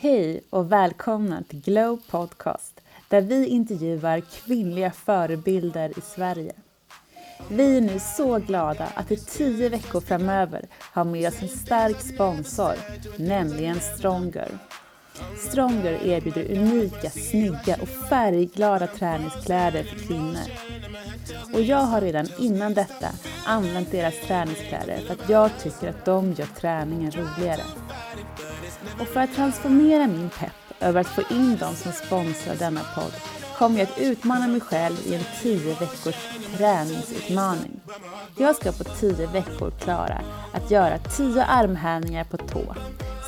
Hej och välkomna till Glow Podcast där vi intervjuar kvinnliga förebilder i Sverige. Vi är nu så glada att i tio veckor framöver ha med oss en stark sponsor, nämligen Stronger. Stronger erbjuder unika, snygga och färgglada träningskläder för kvinnor. Och jag har redan innan detta använt deras träningskläder för att jag tycker att de gör träningen roligare. Och för att transformera min pepp över att få in dem som sponsrar denna podd kommer jag att utmana mig själv i en 10 veckors träningsutmaning. Jag ska på 10 veckor klara att göra 10 armhävningar på tå,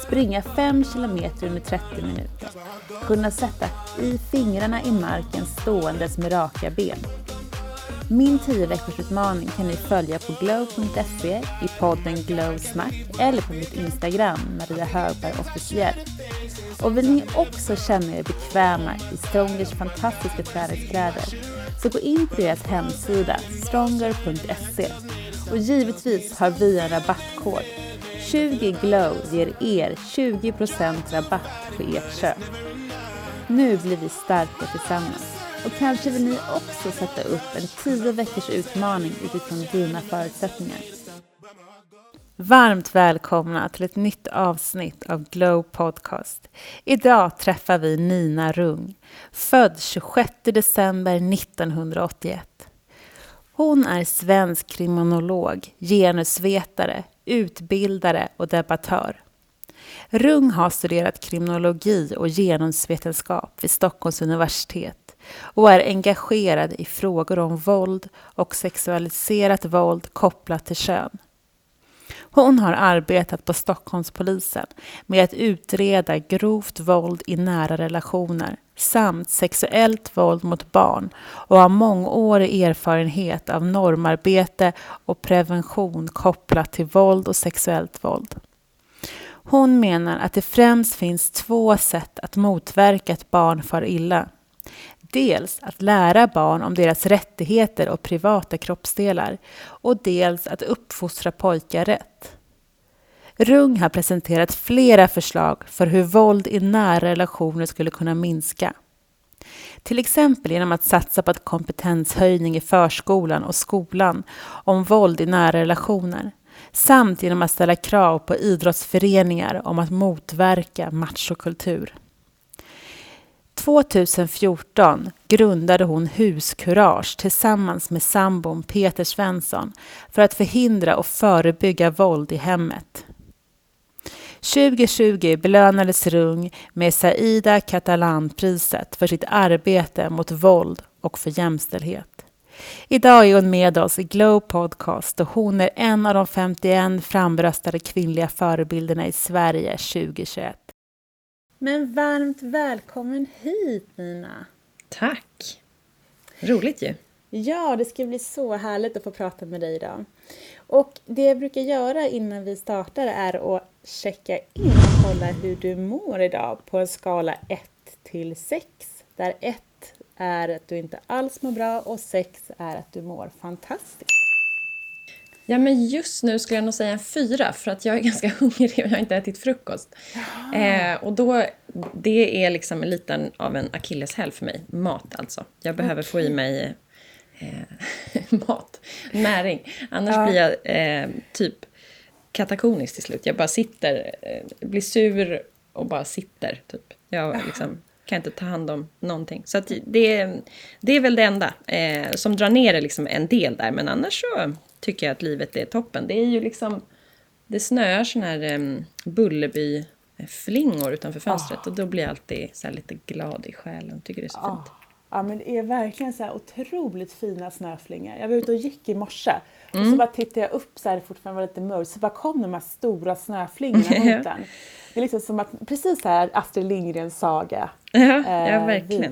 springa 5 km under 30 minuter, kunna sätta i fingrarna i marken ståendes med raka ben. Min 10 veckors utmaning kan ni följa på glow.se i podden Glow Snack eller på mitt Instagram, Maria Högberg officiell. Och vill ni också känna er bekväma i Strongers fantastiska träningskläder så gå in på deras hemsida stronger.se och givetvis har vi en rabattkod. 20 glow ger er 20% rabatt på ert köp. Nu blir vi starka tillsammans och kanske vill ni också sätta upp en 10 veckors utmaning utifrån dina förutsättningar. Varmt välkomna till ett nytt avsnitt av Glow Podcast. Idag träffar vi Nina Rung, född 26 december 1981. Hon är svensk kriminolog, genusvetare, utbildare och debattör. Rung har studerat kriminologi och genusvetenskap vid Stockholms universitet och är engagerad i frågor om våld och sexualiserat våld kopplat till kön. Hon har arbetat på Stockholmspolisen med att utreda grovt våld i nära relationer samt sexuellt våld mot barn och har mångårig erfarenhet av normarbete och prevention kopplat till våld och sexuellt våld. Hon menar att det främst finns två sätt att motverka att barn far illa. Dels att lära barn om deras rättigheter och privata kroppsdelar och dels att uppfostra pojkar rätt. Rung har presenterat flera förslag för hur våld i nära relationer skulle kunna minska. Till exempel genom att satsa på kompetenshöjning i förskolan och skolan om våld i nära relationer samt genom att ställa krav på idrottsföreningar om att motverka machokultur. 2014 grundade hon Huskurage tillsammans med sambon Peter Svensson för att förhindra och förebygga våld i hemmet. 2020 belönades Rung med Saida Catalan-priset för sitt arbete mot våld och för jämställdhet. Idag är hon med oss i Glow Podcast och hon är en av de 51 framröstade kvinnliga förebilderna i Sverige 2021. Men varmt välkommen hit Nina! Tack! Roligt ju! Ja, det ska bli så härligt att få prata med dig idag. Och det jag brukar göra innan vi startar är att checka in och kolla hur du mår idag på en skala 1 till 6. Där 1 är att du inte alls mår bra och 6 är att du mår fantastiskt. Ja, men just nu skulle jag nog säga en fyra för att jag är ganska hungrig och jag har inte ätit frukost. Eh, och då, det är liksom lite av en akilleshäl för mig. Mat alltså. Jag behöver okay. få i mig eh, mat, näring. Annars ja. blir jag eh, typ katakonisk till slut. Jag bara sitter, eh, blir sur och bara sitter. Typ. Jag liksom, kan inte ta hand om någonting. Så det, det är väl det enda eh, som drar ner det liksom en del där. Men annars så tycker jag att livet är toppen. Det är ju liksom, det snöar sån här um, Bullerby-flingor utanför fönstret oh. och då blir jag alltid så lite glad i själen. Tycker det är så oh. fint. Ja men det är verkligen så här otroligt fina snöflingor. Jag var ute och gick i morse mm. och så bara tittade jag upp så här, det fortfarande var lite mörkt, så bara kom de här stora snöflingorna mot den. Det är liksom som att, precis så här Astrid Lindgrens saga. Ja, ja eh, verkligen.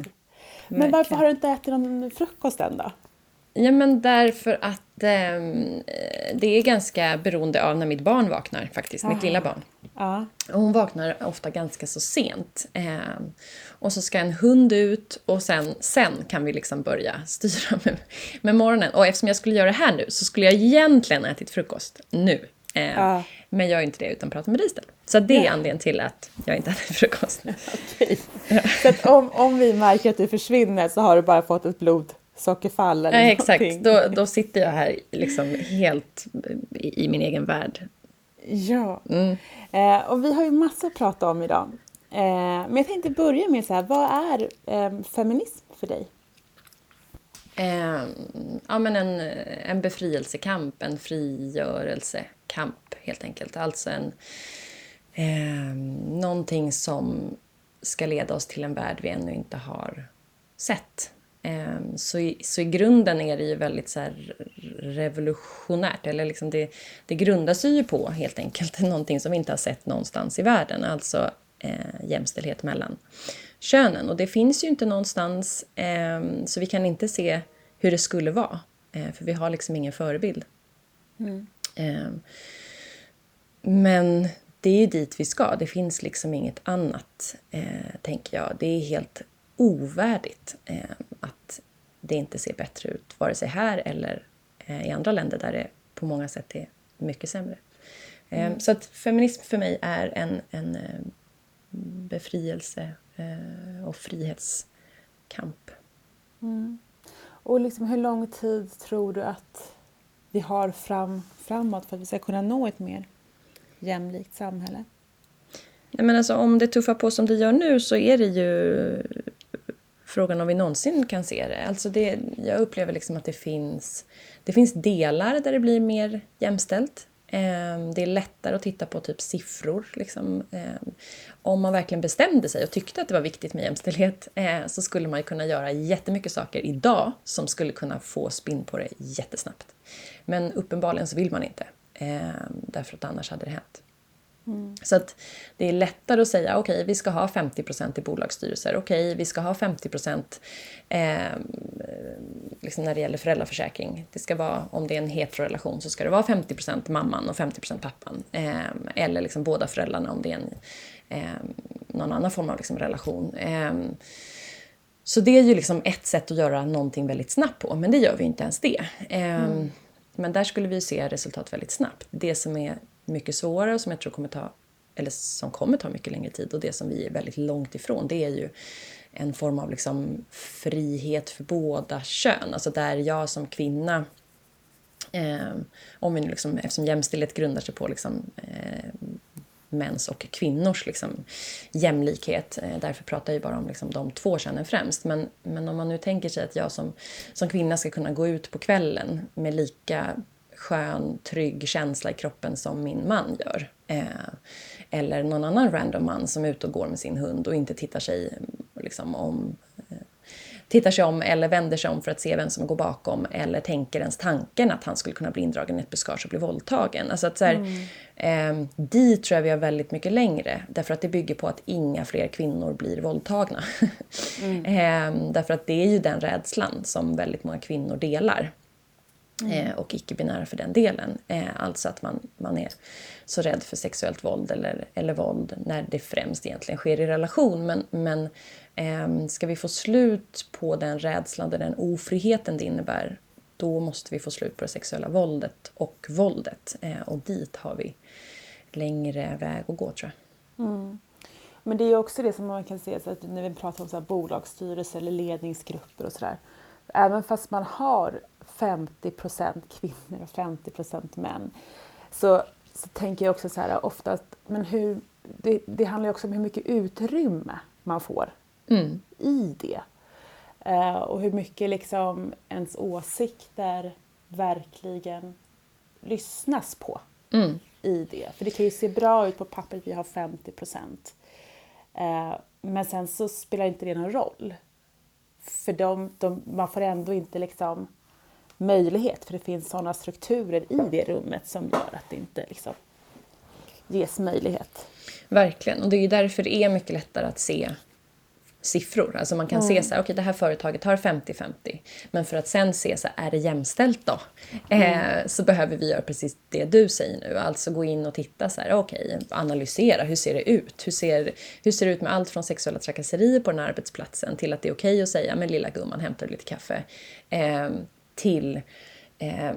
Men verkligen. varför har du inte ätit någon frukost än då? Ja, men därför att eh, det är ganska beroende av när mitt barn vaknar faktiskt, Aha. mitt lilla barn. Ja. Och hon vaknar ofta ganska så sent. Eh, och så ska en hund ut och sen, sen kan vi liksom börja styra med, med morgonen. Och eftersom jag skulle göra det här nu så skulle jag egentligen ätit frukost nu. Eh, ja. Men jag gör inte det utan pratar med dig istället. Så det är ja. anledningen till att jag inte äter frukost. Okej. Ja. Så att om, om vi märker att du försvinner så har du bara fått ett blodsockerfall eller Nej, exakt. Då, då sitter jag här liksom helt i, i min egen värld. Ja. Mm. Eh, och vi har ju massor att prata om idag. Eh, men jag tänkte börja med så här, vad är eh, feminism för dig? Eh, ja, men en, en befrielsekamp, en kamp, helt enkelt. Alltså en, eh, någonting som ska leda oss till en värld vi ännu inte har sett. Eh, så, i, så i grunden är det ju väldigt så revolutionärt. Eller liksom det, det grundar sig ju på helt enkelt någonting som vi inte har sett någonstans i världen. Alltså eh, jämställdhet mellan könen. Och det finns ju inte någonstans, eh, så vi kan inte se hur det skulle vara. Eh, för vi har liksom ingen förebild. Mm. Eh, men det är ju dit vi ska. Det finns liksom inget annat, eh, tänker jag. Det är helt ovärdigt ehm, att det inte ser bättre ut, vare sig här eller eh, i andra länder där det på många sätt är mycket sämre. Ehm, mm. Så att feminism för mig är en, en eh, befrielse och frihetskamp. Mm. Och liksom, hur lång tid tror du att vi har fram, framåt för att vi ska kunna nå ett mer jämlikt samhälle? Nej, men alltså, om det tuffar på som det gör nu så är det ju frågan om vi någonsin kan se det. Alltså det jag upplever liksom att det finns, det finns delar där det blir mer jämställt. Ehm, det är lättare att titta på typ siffror. Liksom. Ehm, om man verkligen bestämde sig och tyckte att det var viktigt med jämställdhet eh, så skulle man kunna göra jättemycket saker idag som skulle kunna få spinn på det jättesnabbt. Men uppenbarligen så vill man inte, ehm, därför att annars hade det hänt. Mm. Så att det är lättare att säga okej, okay, vi ska ha 50% i bolagsstyrelser. Okej, okay, vi ska ha 50 eh, liksom när det gäller föräldraförsäkring. Det ska vara, om det är en heterorelation så ska det vara 50% mamman och 50 pappan. Eh, eller liksom båda föräldrarna om det är en, eh, någon annan form av liksom relation. Eh, så det är ju liksom ett sätt att göra någonting väldigt snabbt på, men det gör vi inte ens det. Eh, mm. Men där skulle vi se resultat väldigt snabbt. Det som är mycket svårare och som jag tror kommer ta, eller som kommer ta mycket längre tid och det som vi är väldigt långt ifrån det är ju en form av liksom frihet för båda kön. Alltså där jag som kvinna eh, om vi liksom, eftersom jämställdhet grundar sig på liksom, eh, mäns och kvinnors liksom, jämlikhet. Eh, därför pratar jag bara om liksom, de två könen främst. Men, men om man nu tänker sig att jag som, som kvinna ska kunna gå ut på kvällen med lika skön, trygg känsla i kroppen som min man gör. Eh, eller någon annan random man som är ute och går med sin hund och inte tittar sig liksom, om eh, tittar sig om eller vänder sig om för att se vem som går bakom eller tänker ens tanken att han skulle kunna bli indragen i ett buskage och bli våldtagen. Alltså att så här, mm. eh, dit tror jag vi har väldigt mycket längre därför att det bygger på att inga fler kvinnor blir våldtagna. mm. eh, därför att det är ju den rädslan som väldigt många kvinnor delar. Mm. Eh, och icke-binära för den delen. Eh, alltså att man, man är så rädd för sexuellt våld eller, eller våld när det främst egentligen sker i relation. Men, men eh, ska vi få slut på den rädslan, den ofriheten det innebär då måste vi få slut på det sexuella våldet och våldet. Eh, och dit har vi längre väg att gå tror jag. Mm. Men det är också det som man kan se så att när vi pratar om så här bolagsstyrelser eller ledningsgrupper och sådär. Även fast man har 50% kvinnor och 50% män. Så, så tänker jag också så här ofta att men hur, det, det handlar också om hur mycket utrymme man får mm. i det. Uh, och hur mycket liksom ens åsikter verkligen lyssnas på mm. i det. För det kan ju se bra ut på pappret, vi har 50 procent. Uh, men sen så spelar inte det någon roll. För de, de, man får ändå inte liksom möjlighet för det finns sådana strukturer i det rummet som gör att det inte liksom ges möjlighet. Verkligen, och det är därför det är mycket lättare att se siffror. Alltså man kan mm. se så här, okay, det här företaget har 50-50. Men för att sen se så här, är det jämställt då? Mm. Eh, så behöver vi göra precis det du säger nu. Alltså gå in och titta så här, okej, okay, analysera. Hur ser det ut? Hur ser, hur ser det ut med allt från sexuella trakasserier på den här arbetsplatsen till att det är okej okay att säga, men lilla gumman hämtar lite kaffe. Eh, till eh,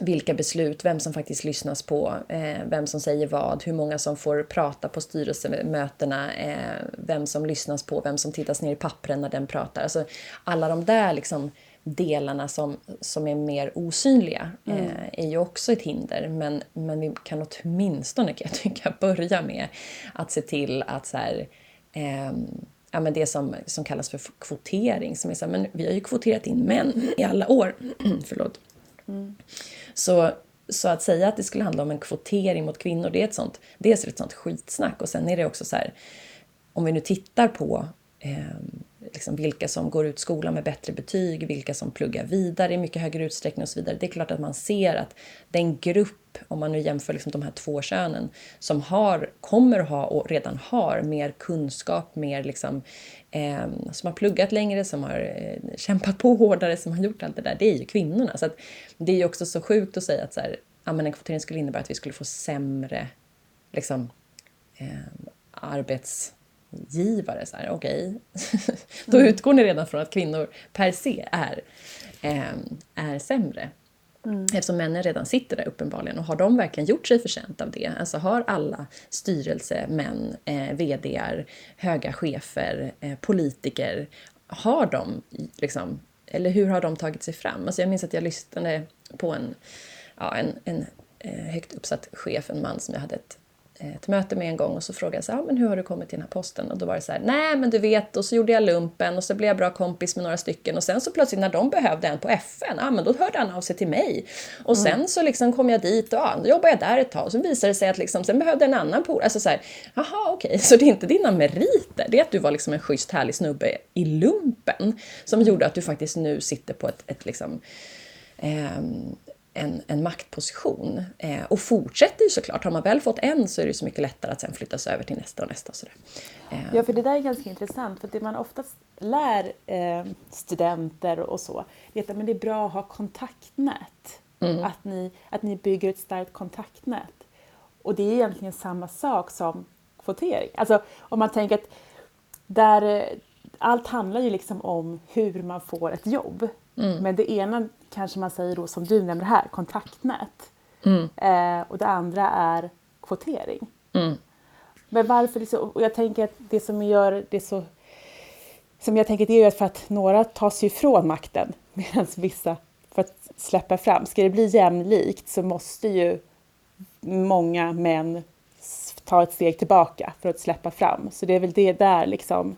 vilka beslut, vem som faktiskt lyssnas på, eh, vem som säger vad, hur många som får prata på styrelsemötena, eh, vem som lyssnas på, vem som tittas ner i pappren när den pratar. Alltså alla de där liksom delarna som, som är mer osynliga mm. eh, är ju också ett hinder. Men, men vi kan åtminstone, kan jag tycka, börja med att se till att så här, eh, ja, men det som, som kallas för kvotering. Som är så här, men vi har ju kvoterat in män i alla år. Förlåt. Mm. Så, så att säga att det skulle handla om en kvotering mot kvinnor, det är ett sånt, dels ett sånt skitsnack och sen är det också så här, om vi nu tittar på eh, liksom vilka som går ut skolan med bättre betyg, vilka som pluggar vidare i mycket högre utsträckning och så vidare. Det är klart att man ser att den grupp, om man nu jämför liksom de här två könen, som har, kommer ha och redan har mer kunskap, mer liksom, eh, som har pluggat längre, som har eh, kämpat på hårdare, som har gjort allt det där, det är ju kvinnorna. Så det är ju också så sjukt att säga att så här, ja, men en kvotering skulle innebära att vi skulle få sämre liksom, eh, arbets givare. Så här, okej, okay. då mm. utgår ni redan från att kvinnor per se är, eh, är sämre. Mm. Eftersom männen redan sitter där uppenbarligen. Och har de verkligen gjort sig förtjänt av det? Alltså har alla styrelsemän, eh, VDR, höga chefer, eh, politiker, har de liksom, eller hur har de tagit sig fram? Alltså jag minns att jag lyssnade på en, ja, en, en eh, högt uppsatt chef, en man som jag hade ett ett möte med en gång och så frågade jag så här, men hur har du kommit till den här posten? Och då var det så här, nej men du vet, och så gjorde jag lumpen och så blev jag bra kompis med några stycken och sen så plötsligt när de behövde en på FN, ja men då hörde han av sig till mig. Och mm. sen så liksom kom jag dit och ja, då jobbade jag där ett tag och så visade det sig att liksom, sen behövde en annan polare, alltså så här, jaha okej, okay. så det är inte dina meriter, det är att du var liksom en schysst härlig snubbe i lumpen som gjorde att du faktiskt nu sitter på ett, ett liksom eh, en, en maktposition. Eh, och fortsätter ju såklart. Har man väl fått en så är det så mycket lättare att sen flyttas över till nästa och nästa. Sådär. Eh. Ja, för det där är ganska intressant. För det man oftast lär eh, studenter och så, det är att men det är bra att ha kontaktnät. Mm. Att, ni, att ni bygger ett starkt kontaktnät. Och det är egentligen samma sak som kvotering. Alltså om man tänker att där, eh, allt handlar ju liksom om hur man får ett jobb. Mm. Men det ena kanske man säger då som du nämner här, kontaktnät. Mm. Eh, och det andra är kvotering. Mm. Men varför, liksom, och jag tänker att det som gör det så som jag tänker det är ju för att några tas ifrån makten medan vissa för att släppa fram. Ska det bli jämlikt så måste ju många män ta ett steg tillbaka för att släppa fram. Så det är väl det där liksom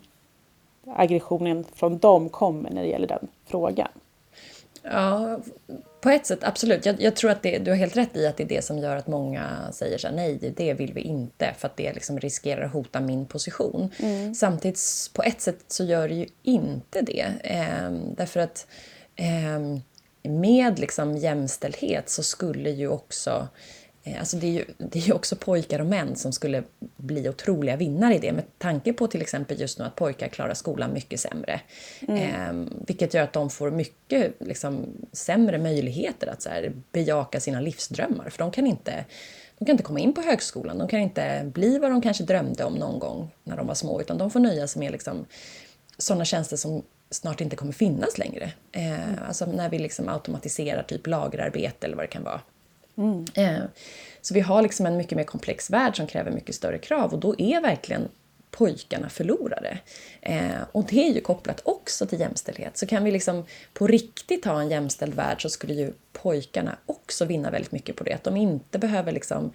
aggressionen från dem kommer när det gäller den frågan. Ja, på ett sätt absolut. Jag, jag, tror att det, du har helt rätt i att det är det som gör att många säger så här, nej, det vill vi inte för att det liksom riskerar att hota min position. Mm. Samtidigt, på ett sätt så gör det ju inte det. Eh, därför att eh, med liksom jämställdhet så skulle ju också alltså det är ju det är också pojkar och män som skulle bli otroliga vinnare i det med tanke på till exempel just nu att pojkar klarar skolan mycket sämre. Mm. Eh, vilket gör att de får mycket liksom, sämre möjligheter att så här, bejaka sina livsdrömmar. För de kan, inte, de kan inte komma in på högskolan, de kan inte bli vad de kanske drömde om någon gång när de var små. Utan de får nöja sig med liksom, sådana tjänster som snart inte kommer finnas längre. Eh, mm. Alltså när vi liksom automatiserar typ lagerarbete eller vad det kan vara. Mm. Eh, så vi har liksom en mycket mer komplex värld som kräver mycket större krav och då är verkligen pojkarna förlorare. Eh, och det är ju kopplat också till jämställdhet. Så kan vi liksom på riktigt ha en jämställd värld så skulle ju pojkarna också vinna väldigt mycket på det. Att de inte behöver liksom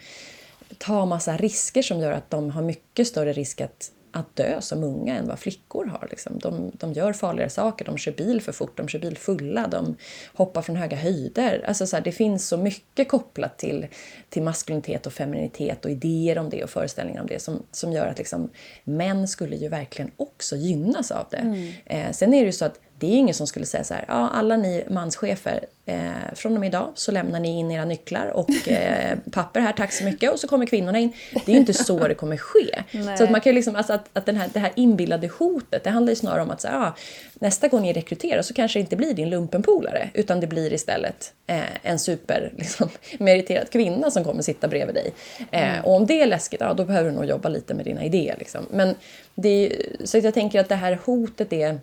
ta massa risker som gör att de har mycket större risk att att dö som unga än vad flickor har. Liksom. De, de gör farligare saker, de kör bil för fort, de kör bil fulla, de hoppar från höga höjder. Alltså så här, det finns så mycket kopplat till, till maskulinitet och femininitet och idéer om det och föreställningar om det som, som gör att liksom, män skulle ju verkligen också gynnas av det. Mm. Eh, sen är det ju så att det är ingen som skulle säga så här, ja alla ni manschefer, eh, från och med idag så lämnar ni in era nycklar och eh, papper här, tack så mycket, och så kommer kvinnorna in. Det är ju inte så det kommer ske. Nej. Så att man kan liksom, alltså att, att den här, det här inbillade hotet, det handlar ju snarare om att så här, ja, nästa gång ni rekryterar så kanske det inte blir din lumpenpolare, utan det blir istället eh, en super liksom, meriterad kvinna som kommer sitta bredvid dig. Eh, mm. Och om det är läskigt, ja då behöver du nog jobba lite med dina idéer. Liksom. Men det är, så jag tänker att det här hotet är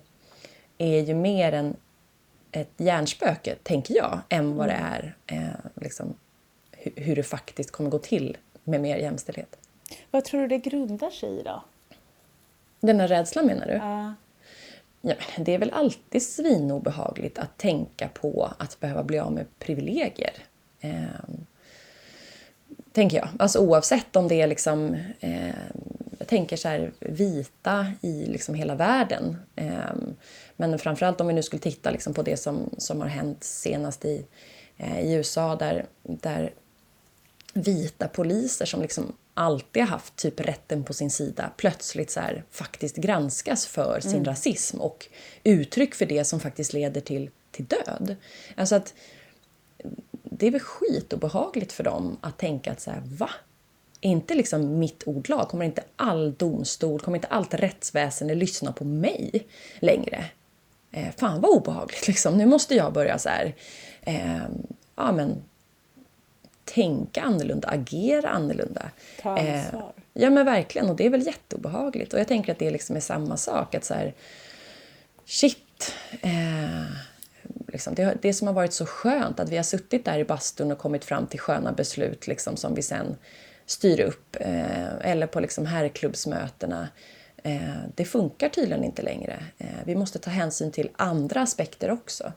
är ju mer en, ett hjärnspöke, tänker jag, än vad det mm. är eh, liksom, hur, hur det faktiskt kommer gå till med mer jämställdhet. Vad tror du det grundar sig i då? Den här rädslan menar du? Ja. Ja, det är väl alltid svinobehagligt att tänka på att behöva bli av med privilegier. Eh, tänker jag. Alltså oavsett om det är liksom... Eh, jag tänker så här, vita i liksom hela världen. Eh, men framförallt om vi nu skulle titta liksom på det som, som har hänt senast i, eh, i USA där, där vita poliser som liksom alltid har haft typ rätten på sin sida plötsligt så här, faktiskt granskas för sin mm. rasism och uttryck för det som faktiskt leder till, till död. Alltså att det är väl skitobehagligt för dem att tänka att så här, va? inte liksom mitt ordlag, kommer inte all domstol, kommer inte allt rättsväsende lyssna på mig längre? Eh, fan vad obehagligt liksom. Nu måste jag börja så här, eh, ja men tänka annorlunda, agera annorlunda. Ta ansvar. Eh, ja men verkligen, och det är väl jätteobehagligt. Och jag tänker att det liksom är samma sak, att så här, shit. Eh, liksom, det, det som har varit så skönt, att vi har suttit där i bastun och kommit fram till sköna beslut liksom, som vi sen styr upp. Eh, eller på liksom herrklubbsmötena. Eh, det funkar tydligen inte längre. Eh, vi måste ta hänsyn till andra aspekter också.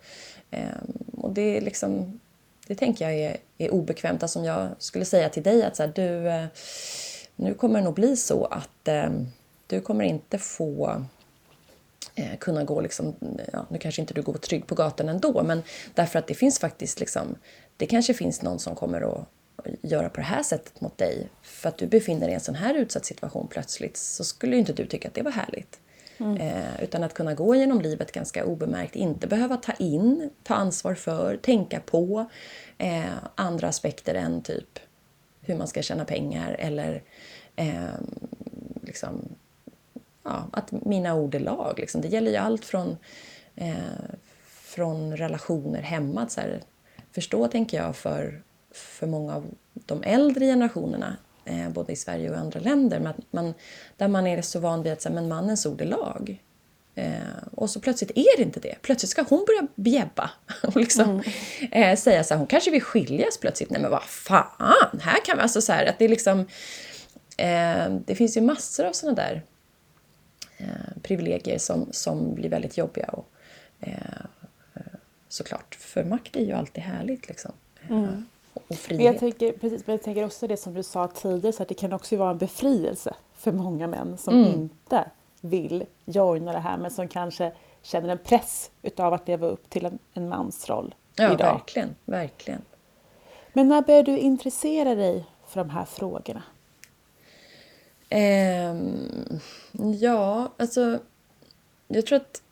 Eh, och det är liksom det tänker jag är, är obekvämt. Alltså om jag skulle säga till dig att så här, du, nu kommer det nog bli så att du kommer inte få kunna gå, liksom, ja, nu kanske inte du går trygg på gatan ändå, men därför att det finns faktiskt, liksom, det kanske finns någon som kommer att göra på det här sättet mot dig för att du befinner dig i en sån här utsatt situation plötsligt så skulle inte du tycka att det var härligt. Mm. Eh, utan att kunna gå genom livet ganska obemärkt, inte behöva ta in, ta ansvar för, tänka på eh, andra aspekter än typ hur man ska tjäna pengar eller eh, liksom, ja, att mina ord är lag. Liksom. Det gäller ju allt från, eh, från relationer hemma. Så här, förstå, tänker jag, för, för många av de äldre generationerna eh, både i Sverige och andra länder. Men man, där man är så van vid att säga, men mannens ord är lag. Eh, och så plötsligt är det inte det. Plötsligt ska hon börja bjäbba och liksom, mm. eh, säga så här, hon kanske vill skiljas plötsligt. Nej men vad fan, här kan vi alltså så här, att det är liksom eh, det finns ju massor av sådana där eh, privilegier som, som blir väldigt jobbiga. Och, eh, såklart, för makt är ju alltid härligt liksom. Mm och frihet. Jag tänker, precis, men jag tänker också det som du sa tidigare, så att det kan också vara en befrielse för många män som mm. inte vill joina det här men som kanske känner en press utav att leva upp till en, en mansroll ja, idag. verkligen, verkligen. Men när började du intressera dig för de här frågorna? Um, ja, alltså jag tror att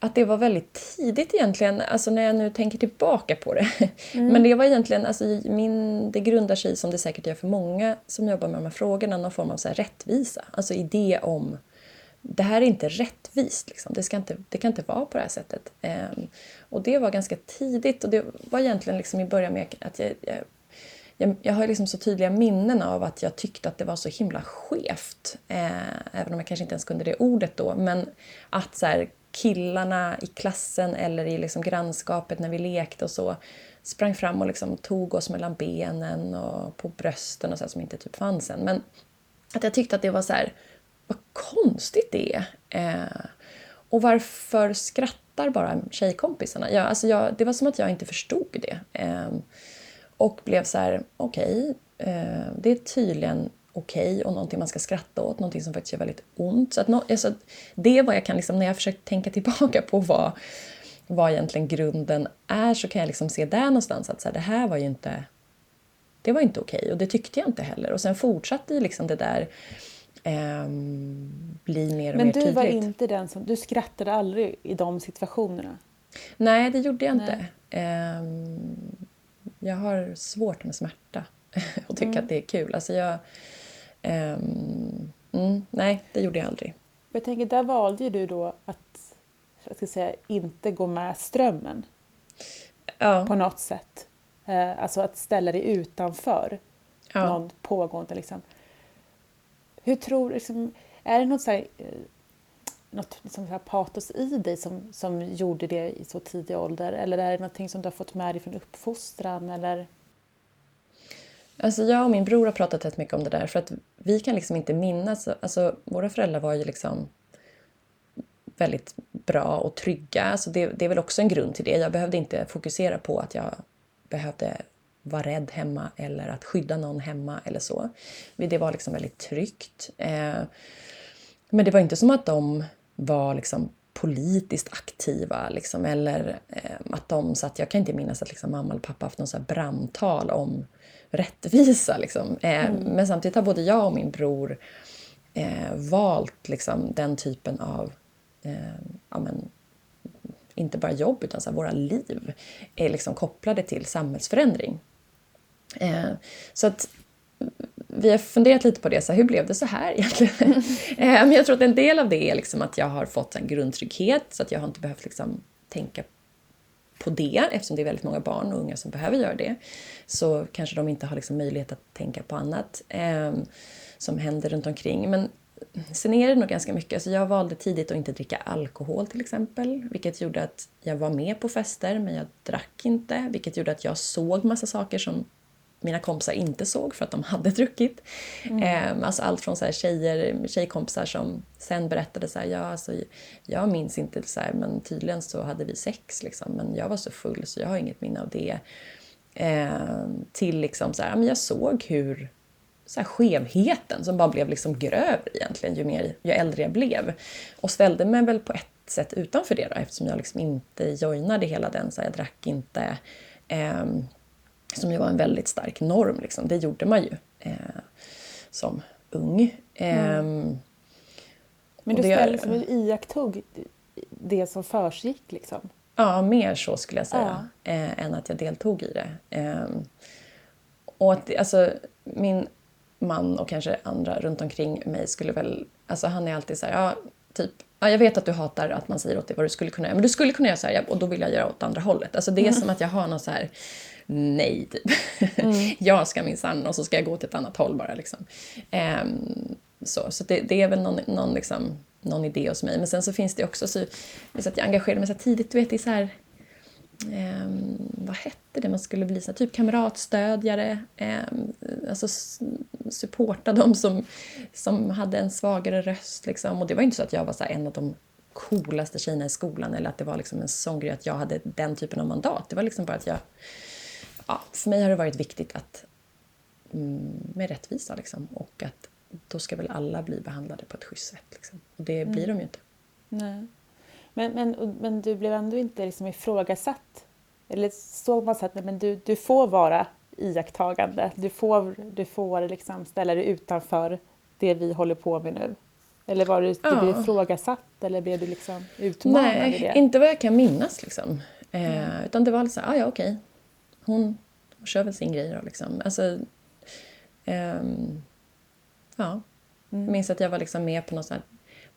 att det var väldigt tidigt egentligen, alltså när jag nu tänker tillbaka på det. Mm. Men det var egentligen, alltså min, det grundar sig som det säkert gör för många som jobbar med de här frågorna, någon form av så rättvisa. Alltså idé om det här är inte rättvist, liksom. det, ska inte, det kan inte vara på det här sättet. Um, och det var ganska tidigt och det var egentligen liksom i början med att jag, jag jag, jag, har liksom så tydliga minnen av att jag tyckte att det var så himla skevt. Eh, även om jag kanske inte ens kunde det ordet då. Men att så här, killarna i klassen eller i liksom grannskapet när vi lekte och så sprang fram och liksom tog oss mellan benen och på brösten och så som inte typ fanns än. Men att jag tyckte att det var så här, vad konstigt det är. Eh, och varför skrattar bara tjejkompisarna? Jag, alltså jag, det var som att jag inte förstod det. Eh, och blev så här, okej, okay, eh, det är tydligen okej okay och någonting man ska skratta åt, någonting som faktiskt gör väldigt ont. Så att no, alltså, det är vad jag kan, liksom, när jag försöker tänka tillbaka på vad, vad egentligen grunden är så kan jag liksom se där någonstans att så här, det här var ju inte det var inte okej okay, och det tyckte jag inte heller. Och sen fortsatte ju liksom det där eh, bli mer och Men mer tydligt. Men du var inte den som, du skrattade aldrig i de situationerna? Nej, det gjorde jag inte. Eh, jag har svårt med smärta och tycka mm. att det är kul. Alltså jag, mm, nej, det gjorde jag aldrig. Jag tänker, där valde du då att jag ska säga, inte gå med strömmen ja. på något sätt. Uh, alltså att ställa dig utanför ja. någon pågående. Liksom. Hur tror liksom, Är det något, så här, uh, något liksom så här patos i dig som, som gjorde det i så tidig ålder? Eller är det någonting som du har fått med dig från uppfostran? Eller? Alltså jag och min bror har pratat rätt mycket om det där för att vi kan liksom inte minnas, alltså våra föräldrar var ju liksom väldigt bra och trygga. Alltså det, det är väl också en grund till det. Jag behövde inte fokusera på att jag behövde vara rädd hemma eller att skydda någon hemma eller så. Det var liksom väldigt tryggt. Eh, men det var inte som att de var liksom politiskt aktiva liksom, eller eh, att de satt, jag kan inte minnas att liksom, mamma eller pappa haft något brandtal om rättvisa. Liksom. Eh, mm. Men samtidigt har både jag och min bror eh, valt liksom, den typen av eh, ja, men, inte bara jobb utan så här, våra liv är liksom kopplade till samhällsförändring. Eh, så att vi har funderat lite på det, så här, hur blev det så här egentligen? eh, men jag tror att en del av det är liksom att jag har fått en grundtrygghet så att jag har inte behövt liksom, tänka på det eftersom det är väldigt många barn och unga som behöver göra det. Så kanske de inte har liksom möjlighet att tänka på annat eh, som händer runt omkring. Men sen är det nog ganska mycket. Alltså jag valde tidigt att inte dricka alkohol till exempel. Vilket gjorde att jag var med på fester men jag drack inte. Vilket gjorde att jag såg massa saker som mina kompisar inte såg för att de hade druckit. Mm. Eh, alltså allt från så här tjejer, tjejkompisar som sen berättade så här, ja, alltså, jag minns inte så här, men tydligen så hade vi sex liksom, men jag var så full så jag har inget minne av det. Eh, till liksom så här, men jag såg hur så här, skevheten som bara blev liksom grövre egentligen ju, mer, ju äldre jag blev. Och ställde mig väl på ett sätt utanför det då, eftersom jag liksom inte joinade hela den, så här, jag drack inte. Eh, som ju var en väldigt stark norm. Liksom. Det gjorde man ju eh, som ung. Mm. Eh, Men du ställde liksom, iakttog det som försiggick liksom? Ja, mer så skulle jag säga, ja. eh, än att jag deltog i det. Ehm, och att, alltså, min man och kanske andra runt omkring mig skulle väl... Alltså han är alltid så här, ja, typ, ja, jag vet att du hatar att man säger åt dig vad du skulle kunna göra, men du skulle kunna göra så här, och då vill jag göra åt andra hållet. Alltså det är mm. som att jag har någon så här nej, typ. Mm. jag ska minsann och så ska jag gå till ett annat håll bara. Liksom. Um, så så det, det, är väl någon, någon, liksom, någon idé hos mig. Men sen så finns det också så, så att jag engagerade mig så tidigt, du vet, i så här Um, vad hette det man skulle bli? Så typ kamratstödjare. Um, alltså supporta dem som, som hade en svagare röst. Liksom. Och det var inte så att jag var så en av de coolaste tjejerna i skolan eller att det var liksom en sån grej att jag hade den typen av mandat. Det var liksom bara att jag ja, för mig har det varit viktigt att mm, med rättvisa liksom, och att då ska väl alla bli behandlade på ett schysst sätt. Liksom. Och det mm. blir de ju inte. Nej. Men, men, men du blev ändå inte liksom ifrågasatt? Eller såg man så att men du, du får vara iakttagande, du får, du får liksom ställa dig utanför det vi håller på med nu? Eller var du, ja. du blev ifrågasatt eller blev du liksom utmanad Nej, inte vad jag kan minnas. Liksom. Eh, mm. Utan det var liksom, ah, ja okej, hon kör väl sin grej då liksom. Alltså, um, ja. Mm. Jag minns att jag var liksom med på något sånt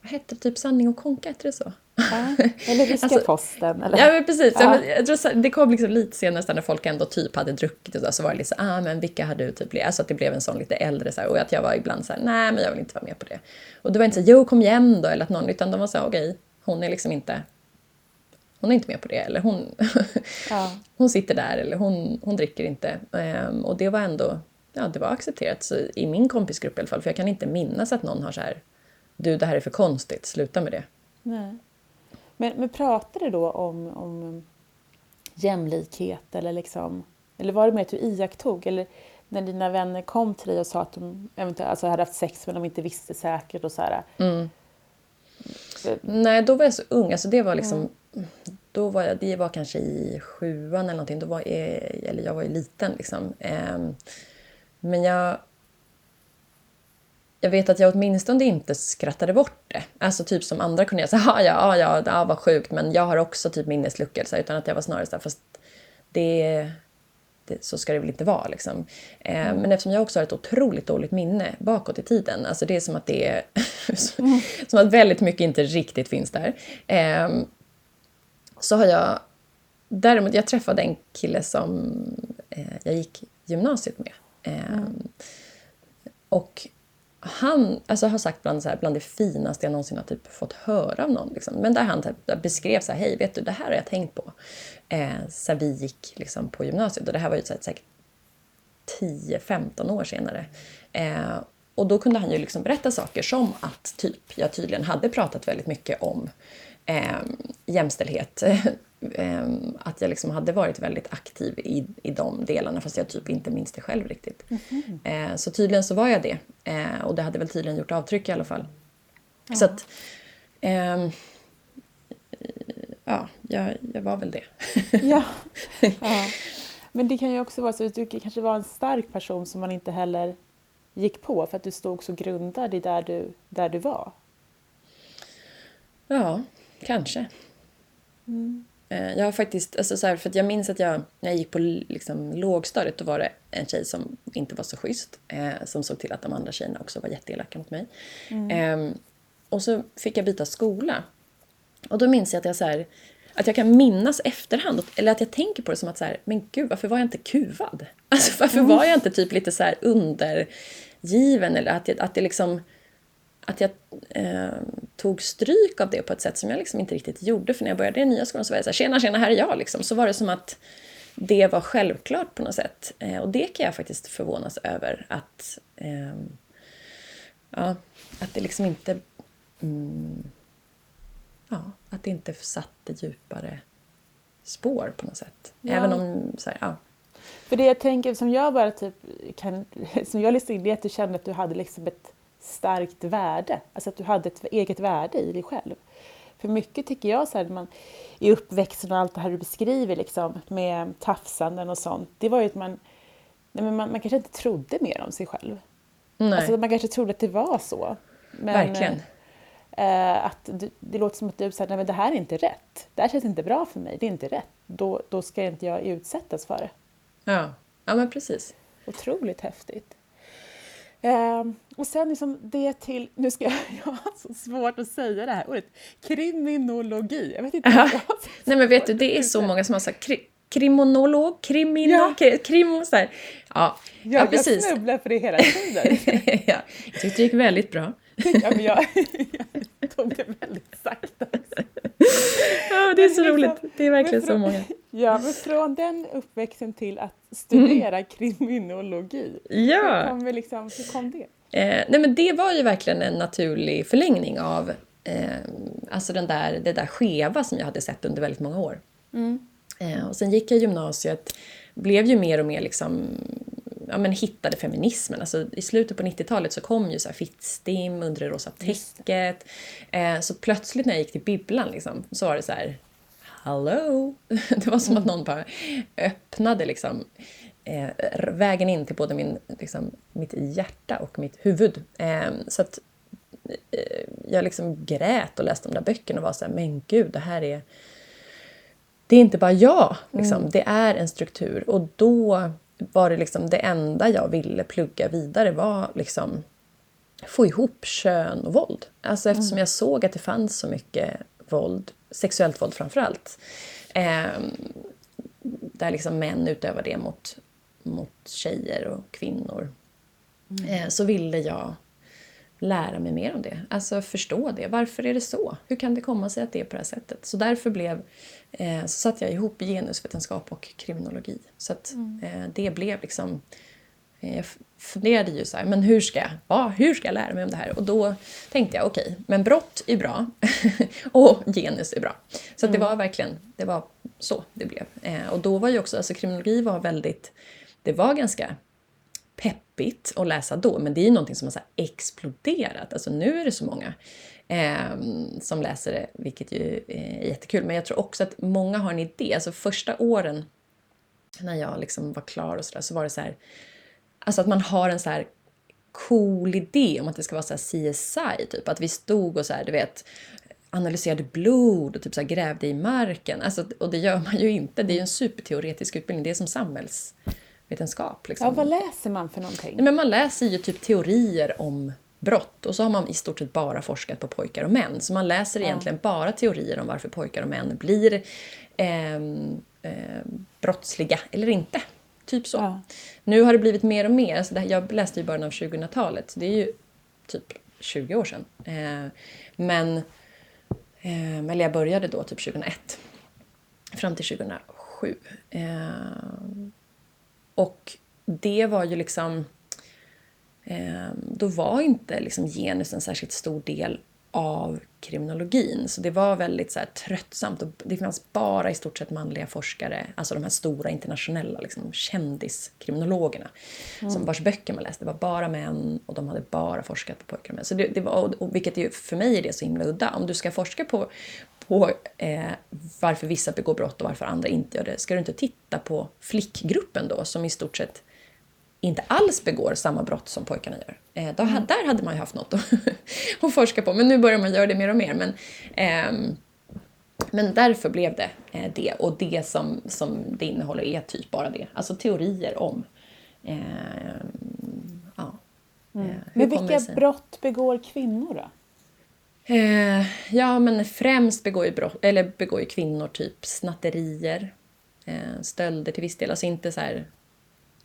vad hette det? Typ Sanning och Konka, hette det så? Ja, eller Ryska alltså, posten. Eller? Ja, men precis. Ja. Jag, tror, det kom liksom lite senare när folk ändå typ hade druckit och så, så var det liksom, ah men vilka har du typ Alltså att det blev en sån lite äldre så här, och att jag var ibland så här, nej men jag vill inte vara med på det. Och det var inte så jo kom igen då, eller att någon, utan de var så okej, okay, hon är liksom inte hon är inte med på det. Eller hon, ja. hon sitter där eller hon, hon dricker inte. Um, och det var ändå ja, det var accepterat så, i min kompisgrupp i alla fall. För jag kan inte minnas att någon har så här, du det här är för konstigt, sluta med det. Nej. Men, men pratade du då om, om jämlikhet eller liksom, eller var det mer att du iakttog? Eller när dina vänner kom till dig och sa att de eventuellt alltså hade haft sex men de inte visste säkert och så här. Mm. Nej, då var jag så ung. Alltså det var liksom då var jag, det var kanske i sjuan eller någonting, då var jag, eller jag var ju liten liksom. Ehm, men jag, jag vet att jag åtminstone inte skrattade bort det. Alltså typ som andra kunde jag säga, ja, ja, ja, ja, vad sjukt, men jag har också typ minnesluckor. Utan att jag var snarare så här, fast det, det, så ska det väl inte vara. Liksom. Eh, mm. Men eftersom jag också har ett otroligt dåligt minne bakåt i tiden, alltså det är som att det är mm. som att väldigt mycket inte riktigt finns där. Eh, så har jag... Däremot, jag träffade en kille som eh, jag gick gymnasiet med. Eh, mm. Och han alltså, har sagt bland, så här, bland det finaste jag någonsin har typ fått höra av någon. Liksom. Men där han typ, beskrev så här, hej, vet du, det här har jag tänkt på. Eh, så vi gick liksom, på gymnasiet och det här var ju så här, säkert 10-15 år senare. Eh, och då kunde han ju liksom berätta saker som att typ jag tydligen hade pratat väldigt mycket om eh, jämställdhet. eh, att jag liksom hade varit väldigt aktiv i, i de delarna fast jag typ inte minns det själv riktigt. Mm. Så tydligen så var jag det. Eh, och det hade väl tydligen gjort avtryck i alla fall. Ja. Så att... Ehm, ja, jag, jag var väl det. ja. ja. Men det kan ju också vara så att du kanske var en stark person som man inte heller gick på för att du stod så grundad i där du, där du var. Ja, kanske. Mm. Eh, jag har faktiskt, alltså så här, för jag minns att jag, när jag gick på liksom, lågstadiet då var det en tjej som inte var så schysst. Eh, som såg till att de andra tjejerna också var jätteelaka mot mig. Mm. Eh, och så fick jag byta skola. Och då minns jag att jag så här, att jag kan minnas efterhand, eller att jag tänker på det som att så här, men gud, varför var jag inte kuvad? Alltså varför var jag inte typ lite så här undergiven eller att, jag, att det liksom att jag eh, tog stryk av det på ett sätt som jag liksom inte riktigt gjorde. För när jag började i nya skolan så var jag så här, tjena, tjena, här är jag. Liksom. Så var det som att det var självklart på något sätt. Eh, och det kan jag faktiskt förvånas över. Att, eh, ja, att det liksom inte... Mm, ja, att det inte satte djupare spår på något sätt. Ja. Även om... Så här, ja. För det jag tänker, som jag bara typ kan... Som jag lyssnade in, det är att du kände att du hade liksom ett starkt värde, alltså att du hade ett eget värde i dig själv. För mycket tycker jag så här, man, i uppväxten och allt det här du beskriver liksom, med tafsanden och sånt, det var ju att man, nej men man, man kanske inte trodde mer om sig själv. Nej. Alltså man kanske trodde att det var så. Men, Verkligen. Eh, att du, det låter som att du säger, nej men det här är inte rätt. Det här känns inte bra för mig, det är inte rätt. Då, då ska inte jag utsättas för det. Ja, ja men precis. Otroligt häftigt. Eh, och sen liksom det till, nu ska jag, jag har så svårt att säga det här ordet, kriminologi. Jag vet inte. Jag Nej men vet du, det är så många som har sagt kri, krimonolog, krimino, ja. krim, så här. Ja, ja, ja precis. Jag snubblar för det hela tiden. ja, jag tyckte det gick väldigt bra. ja, men jag, jag tog det väldigt sakta. Ja, det är så liksom, roligt. Det är verkligen från, så många. Ja, men från den uppväxten till att studera mm. kriminologi. Ja. Hur kom, vi liksom, hur kom det? Eh, nej, men det var ju verkligen en naturlig förlängning av eh, alltså den där, det där skeva som jag hade sett under väldigt många år. Mm. Eh, och sen gick jag gymnasiet, blev ju mer och mer liksom ja, men hittade feminismen. Alltså, I slutet på 90-talet så kom ju så här Fittstim, Under det rosa täcket. Eh, så plötsligt när jag gick till bibblan liksom, så var det så här Hallå! Det var som att någon bara öppnade liksom, eh, vägen in till både min, liksom, mitt hjärta och mitt huvud. Eh, så att eh, jag liksom grät och läste de där böckerna och var så här, men gud, det här är... Det är inte bara jag, liksom. Mm. det är en struktur. Och då var det liksom det enda jag ville plugga vidare var liksom få ihop kön och våld. Alltså eftersom mm. jag såg att det fanns så mycket våld, sexuellt våld framförallt, eh, där liksom män utövar det mot, mot tjejer och kvinnor, mm. eh, så ville jag lära mig mer om det. Alltså förstå det. Varför är det så? Hur kan det komma sig att det är på det här sättet? Så därför blev, eh, så satte jag ihop genusvetenskap och kriminologi. Så att mm. eh, det blev liksom... Eh, jag funderade ju så här, men hur ska, jag, ja, hur ska jag lära mig om det här? Och då tänkte jag, okej, okay, men brott är bra och genus är bra. Så mm. det var verkligen, det var så det blev. Eh, och då var ju också, alltså kriminologi var väldigt, det var ganska jobbigt att läsa då, men det är ju någonting som har så exploderat. Alltså nu är det så många eh, som läser det, vilket ju eh, är jättekul. Men jag tror också att många har en idé. Alltså första åren när jag liksom var klar och sådär så var det så här, alltså att man har en så här cool idé om att det ska vara så CSI, typ. Att vi stod och så här, du vet, analyserade blod och typ så grävde i marken. Alltså, och det gör man ju inte. Det är ju en superteoretisk utbildning. Det är som samhälls vetenskap. Liksom. Ja, vad läser man för någonting? men man läser ju typ teorier om brott och så har man i stort sett bara forskat på pojkar och män. Så man läser ja. egentligen bara teorier om varför pojkar och män blir eh, eh, brottsliga eller inte. Typ så. Ja. Nu har det blivit mer och mer. Alltså det, jag läste i början av 2000-talet, det är ju typ 20 år sedan. Eh, men, eh, eller jag började då typ 2001 fram till 2007. Eh, och det var ju liksom... Eh, då var inte liksom genus en särskilt stor del av kriminologin. Så det var väldigt så här, tröttsamt. Och det fanns bara i stort sett manliga forskare, alltså de här stora internationella liksom, kändiskriminologerna, mm. som vars böcker man läste. Det var bara män och de hade bara forskat på pojkar och män. Så det, det var, och, vilket ju, för mig är det så himla udda. Om du ska forska på, på eh, varför vissa begår brott och varför andra inte gör det, ska du inte titta på flickgruppen då, som i stort sett inte alls begår samma brott som pojkarna gör. Eh, då, mm. Där hade man ju haft något att, att forska på, men nu börjar man göra det mer och mer. Men, eh, men därför blev det eh, det, och det som, som det innehåller är typ bara det. Alltså teorier om... Eh, ja, mm. Eh, men vilka brott begår kvinnor då? Eh, ja, men främst begår ju, brott, eller begår ju kvinnor typ snatterier, stölder till viss del. Alltså inte så här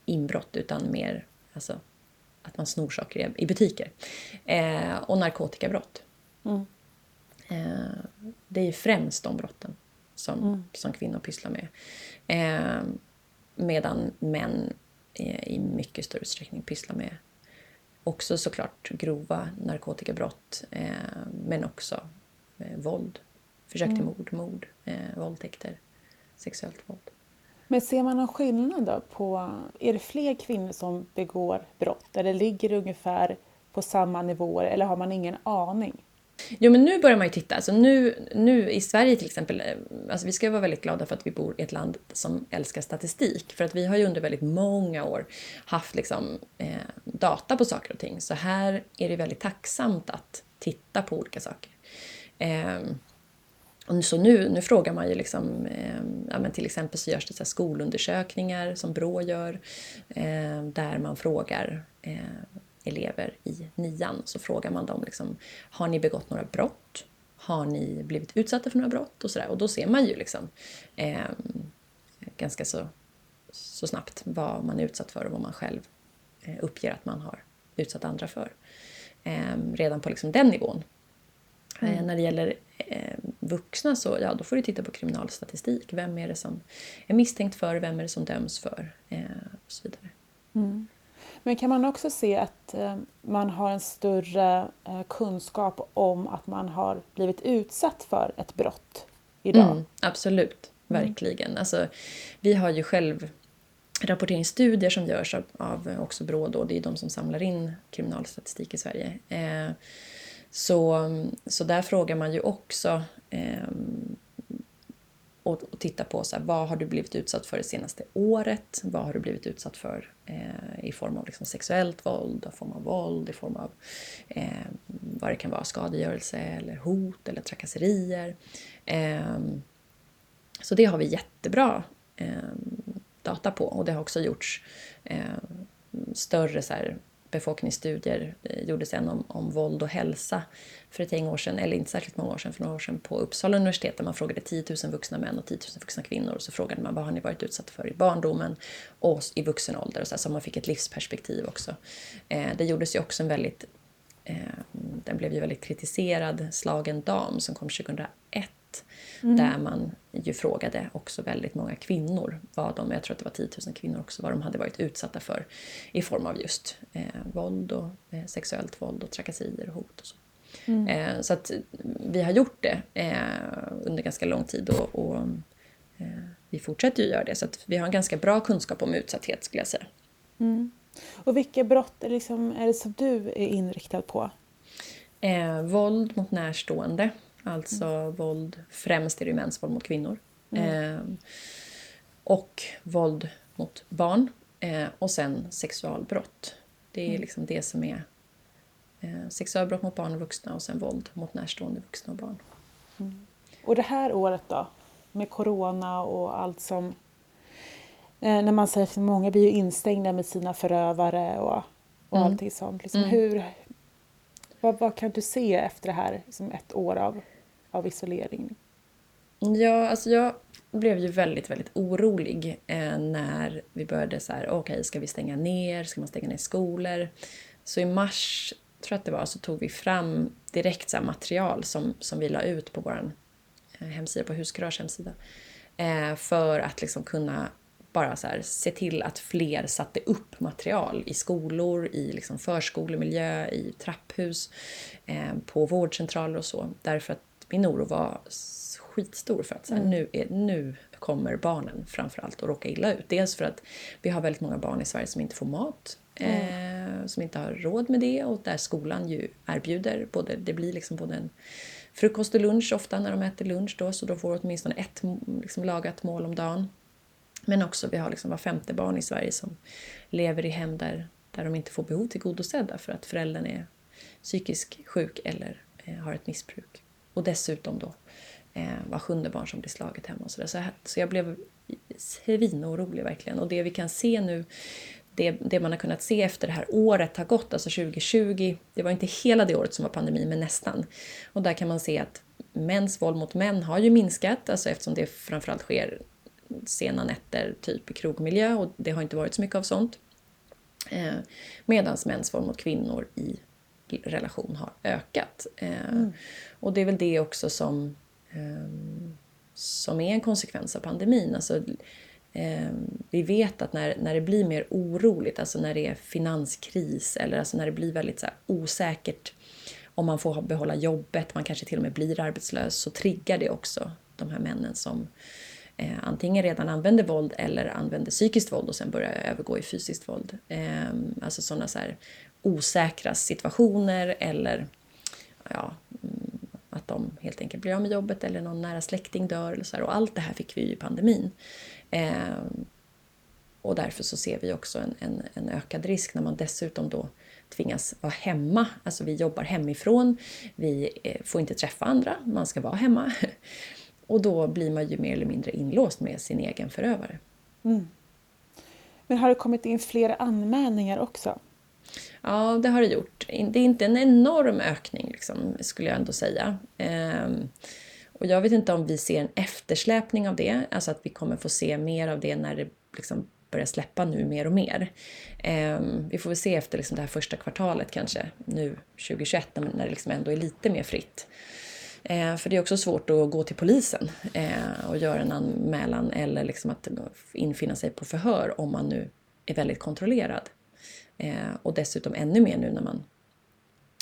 inbrott utan mer alltså, att man snor saker i butiker. Eh, och narkotikabrott. Mm. Eh, det är ju främst de brotten som, mm. som kvinnor pysslar med. Eh, medan män i mycket större utsträckning pysslar med också såklart grova narkotikabrott eh, men också eh, våld. Försök till mm. mord, mord, eh, våldtäkter, sexuellt våld. Men ser man någon skillnad då på, är det fler kvinnor som begår brott eller ligger det ungefär på samma nivåer eller har man ingen aning? Jo men nu börjar man ju titta. Alltså nu, nu i Sverige till exempel, eh, alltså vi ska vara väldigt glada för att vi bor i ett land som älskar statistik. För att vi har ju under väldigt många år haft liksom, eh, data på saker och ting. Så här är det väldigt tacksamt att titta på olika saker. Eh, och så nu, nu frågar man ju liksom, eh, ja men till exempel så görs det så skolundersökningar som Brå gör, eh, där man frågar eh, elever i nian, så frågar man dem liksom, har ni begått några brott? Har ni blivit utsatta för några brott? Och, så där. och då ser man ju liksom eh, ganska så, så snabbt vad man är utsatt för och vad man själv eh, uppger att man har utsatt andra för. Eh, redan på liksom den nivån. Mm. när det gäller eh, vuxna så ja, då får du titta på kriminalstatistik. Vem är det som är misstänkt för, vem är det som döms för eh, och så vidare. Mm. Men kan man också se att eh, man har en större eh, kunskap om att man har blivit utsatt för ett brott idag? Mm, absolut, mm. verkligen. Mm. Alltså, vi har ju själv rapporteringsstudier som görs av, av också Brå, då, det är de som samlar in kriminalstatistik i Sverige. Eh, så, så där frågar man ju också eh, och, och titta på så här, vad har du blivit utsatt för det senaste året? Vad har du blivit utsatt för eh, i form av liksom sexuellt våld, i form av våld, i form av eh, vad det kan vara, skadegörelse eller hot eller trakasserier. Eh, så det har vi jättebra ehm, data på och det har också gjorts ehm, större så här, befolkningsstudier. Eh, gjordes en om, om våld och hälsa för ett gäng år sedan, eller inte särskilt många år sedan, för några år sedan på Uppsala universitet där man frågade 10 000 vuxna män och 10 000 vuxna kvinnor och så frågade man vad har ni varit utsatta för i barndomen och i vuxen ålder och så, här, så man fick ett livsperspektiv också. Eh, det gjordes ju också en väldigt eh, den blev ju väldigt kritiserad, Slagen dam, som kom 2001 Mm. Där man ju frågade också väldigt många kvinnor, vad de, jag tror att det var 10 000 kvinnor också, vad de hade varit utsatta för i form av just eh, våld och eh, sexuellt våld och trakasserier och hot och så. Mm. Eh, så att vi har gjort det eh, under ganska lång tid och, och eh, vi fortsätter ju göra det. Så att vi har en ganska bra kunskap om utsatthet skulle jag säga. Mm. Och vilka brott är, liksom, är det som du är inriktad på? Eh, våld mot närstående Alltså mm. våld, främst är det mäns våld mot kvinnor. Eh, och våld mot barn. Eh, och sen sexualbrott. Det är mm. liksom det som är eh, sexualbrott mot barn och vuxna och sen våld mot närstående vuxna och barn. Mm. Och det här året då? Med corona och allt som... Eh, när man säger att många blir ju instängda med sina förövare och, och mm. allting sånt. Liksom, mm. hur, vad, vad, kan du se efter det här, liksom ett år av av isolering? Ja, alltså jag blev ju väldigt, väldigt orolig eh, när vi började så här, okej, okay, ska vi stänga ner? Ska man stänga ner skolor? Så i mars, tror jag att det var, så tog vi fram direkt så material som, som vi la ut på vår eh, hemsida, på Huskurage hemsida. Eh, för att liksom kunna bara så här, se till att fler satte upp material i skolor, i liksom förskolemiljö, i trapphus, eh, på vårdcentraler och så. Därför att min oro var skitstor för att så här, mm. nu, är, nu kommer barnen framförallt att råka illa ut. Dels för att vi har väldigt många barn i Sverige som inte får mat, mm. eh, som inte har råd med det och där skolan ju erbjuder både, det blir liksom både en frukost och lunch ofta när de äter lunch då, så då får de åtminstone ett liksom, lagat mål om dagen. Men också vi har liksom var femte barn i Sverige som lever i hem där, där de inte får behov tillgodosedda för att föräldern är psykiskt sjuk eller eh, har ett missbruk. Och dessutom då eh, var sjunde barn som blir slaget hemma och sådär. Så, så jag blev svinorolig verkligen. Och det vi kan se nu, det, det man har kunnat se efter det här året har gått, alltså 2020, det var inte hela det året som var pandemi, men nästan. Och där kan man se att mäns våld mot män har ju minskat, alltså eftersom det framförallt sker sena nätter, typ i krogmiljö och det har inte varit så mycket av sånt. Eh, Medan mäns våld mot kvinnor i relation har ökat. Eh, mm. Och det är väl det också som, eh, som är en konsekvens av pandemin. Alltså, eh, vi vet att när, när det blir mer oroligt, alltså när det är finanskris eller alltså när det blir väldigt så osäkert om man får behålla jobbet, man kanske till och med blir arbetslös, så triggar det också de här männen som eh, antingen redan använder våld eller använder psykiskt våld och sen börjar övergå i fysiskt våld. Eh, alltså sådana så här osäkra situationer eller ja, mm, att de helt enkelt blir av med jobbet eller någon nära släkting dör. Eller så här. Och allt det här fick vi ju i pandemin. Eh, och därför så ser vi också en, en, en, ökad risk när man dessutom då tvingas vara hemma. Alltså vi jobbar hemifrån, vi eh, får inte träffa andra, man ska vara hemma. Och då blir man ju mer eller mindre inlåst med sin egen förövare. Mm. Men har det kommit in fler anmälningar också? Ja, det har det gjort. Det är inte en enorm ökning, liksom, skulle jag ändå säga. Ehm, och jag vet inte om vi ser en eftersläpning av det, alltså att vi kommer få se mer av det när det liksom börjar släppa nu mer och mer. Ehm, vi får väl se efter liksom det här första kvartalet kanske, nu 2021, när det liksom ändå är lite mer fritt. Eh, för det är också svårt att gå till polisen eh, och göra en anmälan eller liksom att infinna sig på förhör om man nu är väldigt kontrollerad. Eh, och dessutom ännu mer nu när man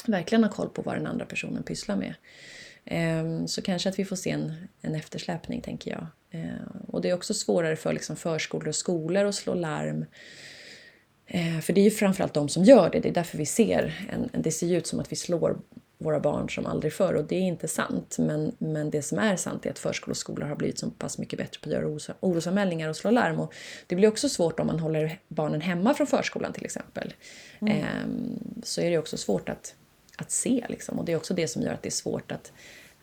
verkligen har koll på vad den andra personen pysslar med. Eh, så kanske att vi får se en, en eftersläpning, tänker jag. Eh, och det är också svårare för liksom förskolor och skolor att slå larm. Eh, för det är ju framförallt de som gör det. Det är därför vi ser, en, det ser ju ut som att vi slår våra barn som aldrig förr och det är inte sant. Men, men det som är sant är att förskolor och skolor har blivit så pass mycket bättre på att göra orosanmälningar och slå larm. Och det blir också svårt om man håller barnen hemma från förskolan till exempel. Mm. Ehm, så är det också svårt att, att se liksom. och det är också det som gör att det är svårt att,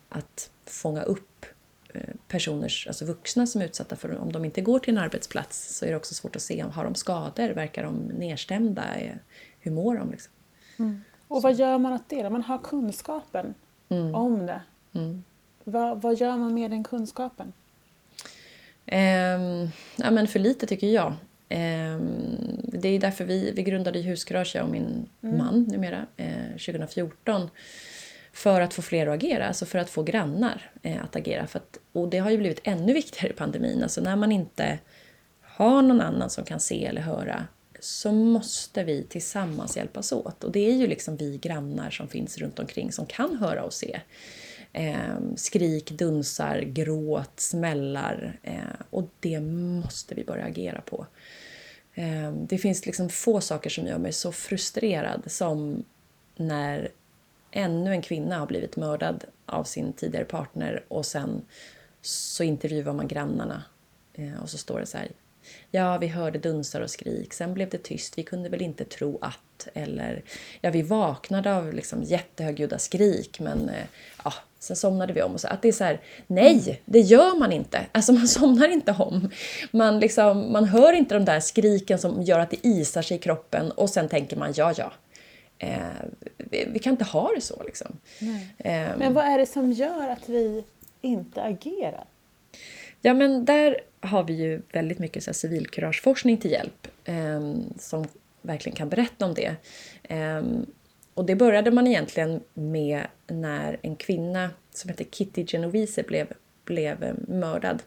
att fånga upp eh, personers, alltså vuxna som är utsatta för, om de inte går till en arbetsplats så är det också svårt att se, har de skador, verkar de nedstämda, hur mår de? Liksom? Mm. Och vad gör man åt det? Man har kunskapen mm. om det. Mm. Vad, vad gör man med den kunskapen? Um, ja, men för lite tycker jag. Um, det är därför vi, vi grundade Husgarage, jag och min mm. man numera, eh, 2014. För att få fler att agera, alltså för att få grannar eh, att agera. För att, och det har ju blivit ännu viktigare i pandemin. Alltså när man inte har någon annan som kan se eller höra så måste vi tillsammans hjälpas åt. Och det är ju liksom vi grannar som finns runt omkring som kan höra och se. Eh, skrik, dunsar, gråt, smällar. Eh, och det måste vi börja agera på. Eh, det finns liksom få saker som gör mig så frustrerad som när ännu en kvinna har blivit mördad av sin tidigare partner och sen så intervjuar man grannarna eh, och så står det så här Ja, vi hörde dunsar och skrik, sen blev det tyst, vi kunde väl inte tro att. Eller, ja, vi vaknade av liksom jättehögljudda skrik, men eh, ja, sen somnade vi om. Och så, att det är så här, nej, det gör man inte. Alltså man somnar inte om. Man, liksom, man hör inte de där skriken som gör att det isar sig i kroppen och sen tänker man, ja, ja. Eh, vi, vi, kan inte ha det så liksom. Eh, men vad är det som gör att vi inte agerar? Ja, men där har vi ju väldigt mycket så här, civilkurageforskning till hjälp eh, som verkligen kan berätta om det. Eh, och det började man egentligen med när en kvinna som hette Kitty Genovese blev, blev eh, mördad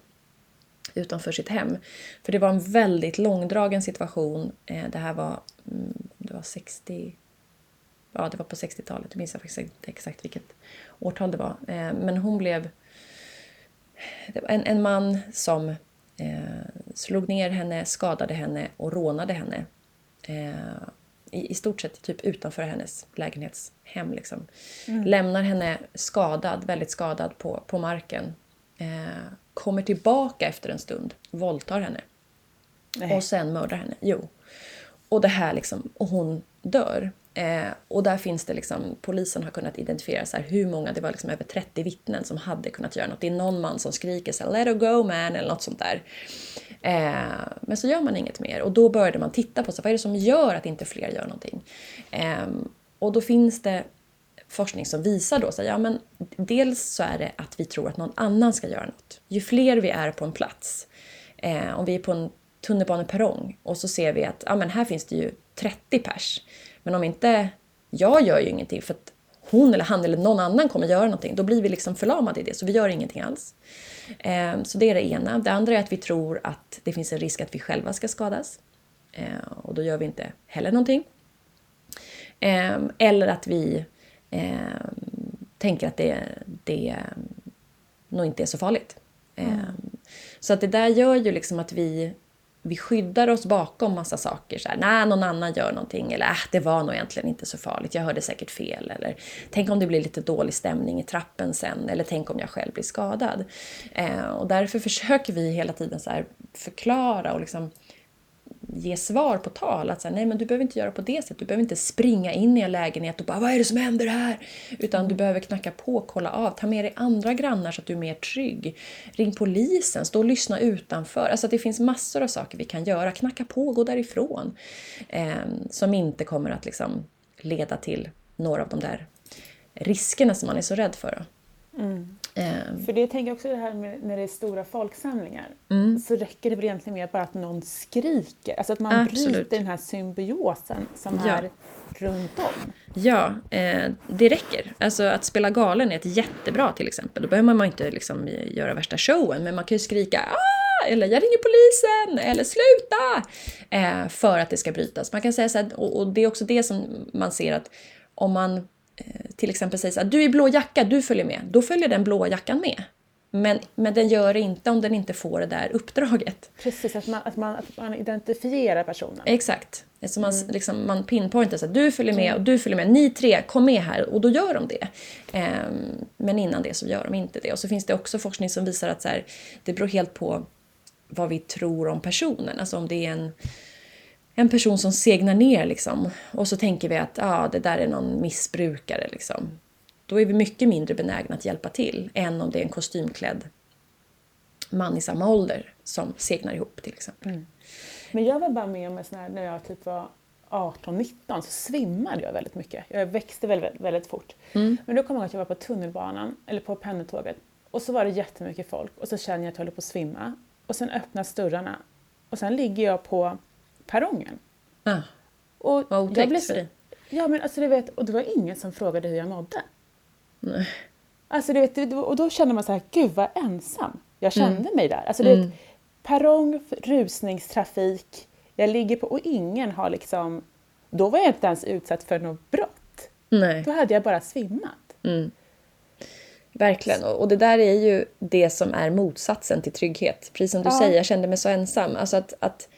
utanför sitt hem. För det var en väldigt långdragen situation. Eh, det här var, mm, det var 60... Ja, det var på 60-talet. Jag minns faktiskt inte exakt vilket årtal det var. Ehm, men hon blev... Det var en, en man som eh, slog ner henne, skadade henne och rånade henne. Eh, i, i stort sett typ utanför hennes lägenhetshem. Liksom. Mm. Lämnar henne skadad, väldigt skadad på, på marken. Eh, kommer tillbaka efter en stund, våldtar henne. Nej. Och sen mördar henne. Jo. Och det här liksom, och hon dör. Eh, och där finns det liksom, polisen har kunnat identifiera så här, hur många, det var liksom över 30 vittnen som hade kunnat göra något. Det är någon man som skriker så här, “Let her go man” eller något sånt där. Eh, men så gör man inget mer och då började man titta på så, vad är det som gör att inte fler gör någonting. Eh, och då finns det forskning som visar då så ja men dels så är det att vi tror att någon annan ska göra något. Ju fler vi är på en plats, eh, om vi är på en tunnelbaneperrong och så ser vi att ja, men här finns det ju 30 pers. Men om inte jag gör ju ingenting för att hon eller han eller någon annan kommer göra någonting, då blir vi liksom förlamade i det så vi gör ingenting alls. Eh, så det är det ena. Det andra är att vi tror att det finns en risk att vi själva ska skadas. Eh, och då gör vi inte heller någonting. Eh, eller att vi tänker att det, det nog inte är så farligt. Mm. Så att det där gör ju liksom att vi vi skyddar oss bakom massa saker. Så här, Nej, någon annan gör någonting. Eller äh, det var nog egentligen inte så farligt. Jag hörde säkert fel. Eller tänk om det blir lite dålig stämning i trappen sen. Eller tänk om jag själv blir skadad. Eh, och därför försöker vi hela tiden så här förklara och liksom ge svar på tal. Att säga, nej men du behöver inte göra på det sättet. Du behöver inte springa in i en lägenhet och bara vad är det som händer här? Utan mm. du behöver knacka på, kolla av, ta med dig andra grannar så att du är mer trygg. Ring polisen, stå och lyssna utanför. Alltså det finns massor av saker vi kan göra. Knacka på, gå därifrån. Eh, som inte kommer att liksom leda till några av de där riskerna som man är så rädd för. Mm. Um, för det tänker jag också det här med när det är stora folksamlingar. Mm. Så räcker det väl egentligen med bara att någon skriker. Alltså att man Absolut. bryter den här symbiosen som ja. är runt om. Ja, eh, det räcker. Alltså att spela galen är ett jättebra till exempel. Då behöver man inte liksom göra värsta showen. Men man kan ju skrika ah! eller jag ringer polisen, eller sluta! Eh, för att det ska brytas. Man kan säga så här, och, och det är också det som man ser att om man till exempel säger så här, du är blå jacka, du följer med. Då följer den blå jackan med. Men, men den gör det inte om den inte får det där uppdraget. Precis, att man, att man, att man identifierar personen. Exakt. Så man, mm. liksom, man pinpointar så att du följer med och du följer med. Ni tre, kom med här. Och då gör de det. Um, men innan det så gör de inte det. Och så finns det också forskning som visar att så här, det beror helt på vad vi tror om personen. Alltså om det är en en person som segnar ner liksom. Och så tänker vi att ah, det där är någon missbrukare liksom. Då är vi mycket mindre benägna att hjälpa till än om det är en kostymklädd man i samma ålder som segnar ihop till exempel. Mm. Men jag var bara med om här, när jag typ var 18-19 så svimmade jag väldigt mycket. Jag växte väldigt, väldigt fort. Mm. Men då kommer jag ihåg att jag var på tunnelbanan, eller på pendeltåget, och så var det jättemycket folk och så känner jag att jag håller på att svimma. Och sen öppnas dörrarna och sen ligger jag på perrongen. Ah. Och Vad otäckt blev, för dig. Ja, men alltså du vet, och det var ingen som frågade hur jag mådde. Nej. Alltså, du vet, och då kände man så här, gud vad ensam jag kände mm. mig där. Alltså, du mm. vet, perrong, rusningstrafik, jag ligger på och ingen har liksom... Då var jag inte ens utsatt för något brott. Nej. Då hade jag bara svimmat. Mm. Verkligen. Och det där är ju det som är motsatsen till trygghet. Precis som du ja. säger, jag kände mig så ensam. Alltså att, att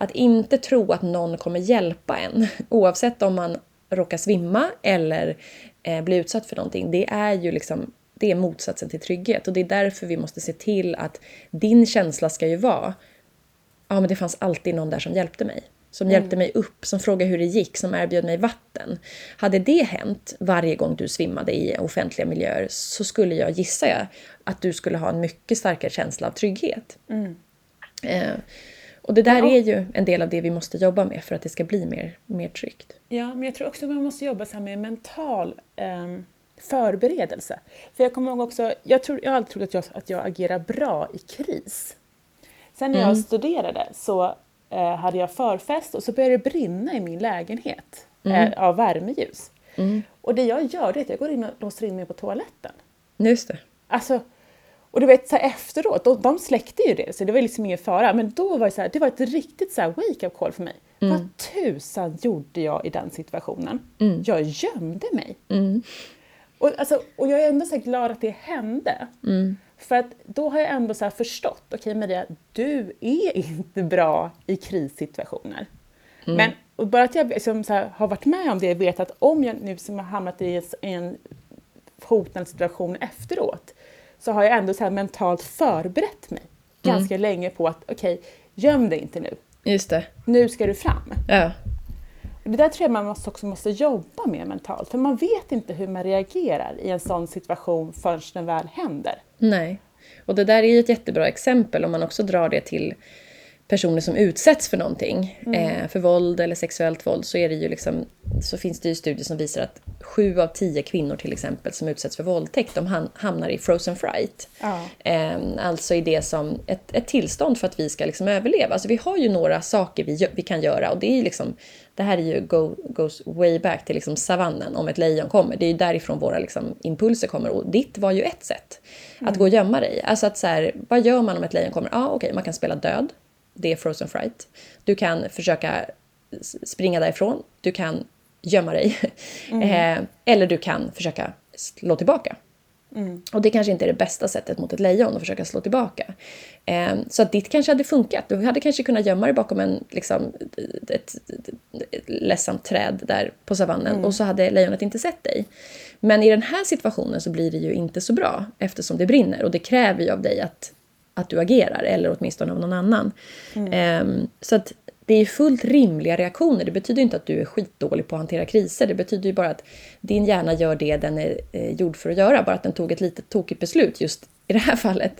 att inte tro att någon kommer hjälpa en, oavsett om man råkar svimma eller eh, blir utsatt för någonting, det är ju liksom det är motsatsen till trygghet. Och det är därför vi måste se till att din känsla ska ju vara ja men det fanns alltid någon där som hjälpte mig. Som mm. hjälpte mig upp, som frågade hur det gick, som erbjöd mig vatten. Hade det hänt varje gång du svimmade i offentliga miljöer så skulle jag gissa att du skulle ha en mycket starkare känsla av trygghet. Mm. Eh, och det där ja. är ju en del av det vi måste jobba med för att det ska bli mer, mer tryggt. Ja, men jag tror också att man måste jobba så med mental eh, förberedelse. För jag kommer ihåg också, jag, tror, jag har alltid trott att jag, att jag agerar bra i kris. Sen när mm. jag studerade så eh, hade jag förfest och så började det brinna i min lägenhet mm. eh, av värmeljus. Mm. Och det jag gör det är att jag går in och låser in mig på toaletten. Just det. Alltså, Och du vet så här, efteråt, de, de släckte ju det så det var liksom ingen fara. Men då var det så här, det var ett riktigt så wake-up call för mig. Mm. Vad tusan gjorde jag i den situationen? Jag gömde mig. Mm. Och, alltså, och jag är ändå så glad att det hände. Mm. För att då har jag ändå så förstått, okej Maria, du är inte bra i krissituationer. Mm. Men bara att jag liksom så här, har varit med om det, vet att om jag nu som har hamnat i en hotande situation efteråt, så har jag ändå så mentalt förberett mig ganska Mm. länge på att okej, göm dig inte nu. Just det. Nu ska du fram. Ja. Och Det där tror jag man måste också måste jobba med mentalt, för man vet inte hur man reagerar i en sån situation förrän den väl händer. Nej. Och det där är ju ett jättebra exempel om man också drar det till personer som utsätts för någonting. Eh, för våld eller sexuellt våld så, är det ju liksom, så finns det ju studier som visar att sju av tio kvinnor till exempel som utsätts för våldtäkt, de ham- hamnar i frozen fright. Ja. Eh, alltså i det som ett, ett tillstånd för att vi ska liksom överleva. Alltså vi har ju några saker vi, vi kan göra och det är liksom, det här är ju go, goes way back till liksom savannen om ett lejon kommer. Det är ju därifrån våra liksom impulser kommer och ditt var ju ett sätt. Att gå och gömma dig. Alltså att så här, vad gör man om ett lejon kommer? Ja, okej, man kan spela död. Det är frozen fright. Du kan försöka springa därifrån. Du kan gömma dig. eh, eller du kan försöka slå tillbaka. Och det kanske inte är det bästa sättet mot ett lejon att försöka slå tillbaka. Eh, så att ditt kanske hade funkat. Du hade kanske kunnat gömma dig bakom en, liksom, ett, ett, ett ledsamt träd där på savannen och så hade lejonet inte sett dig. Men i den här situationen så blir det ju inte så bra eftersom det brinner och det kräver ju av dig att, att du agerar eller åtminstone av någon annan. Eh, så att det är fullt rimliga reaktioner. Det betyder inte att du är skitdålig på att hantera kriser. Det betyder ju bara att din hjärna gör det den är eh, gjord för att göra. Bara att den tog ett litet tokigt beslut just i det här fallet.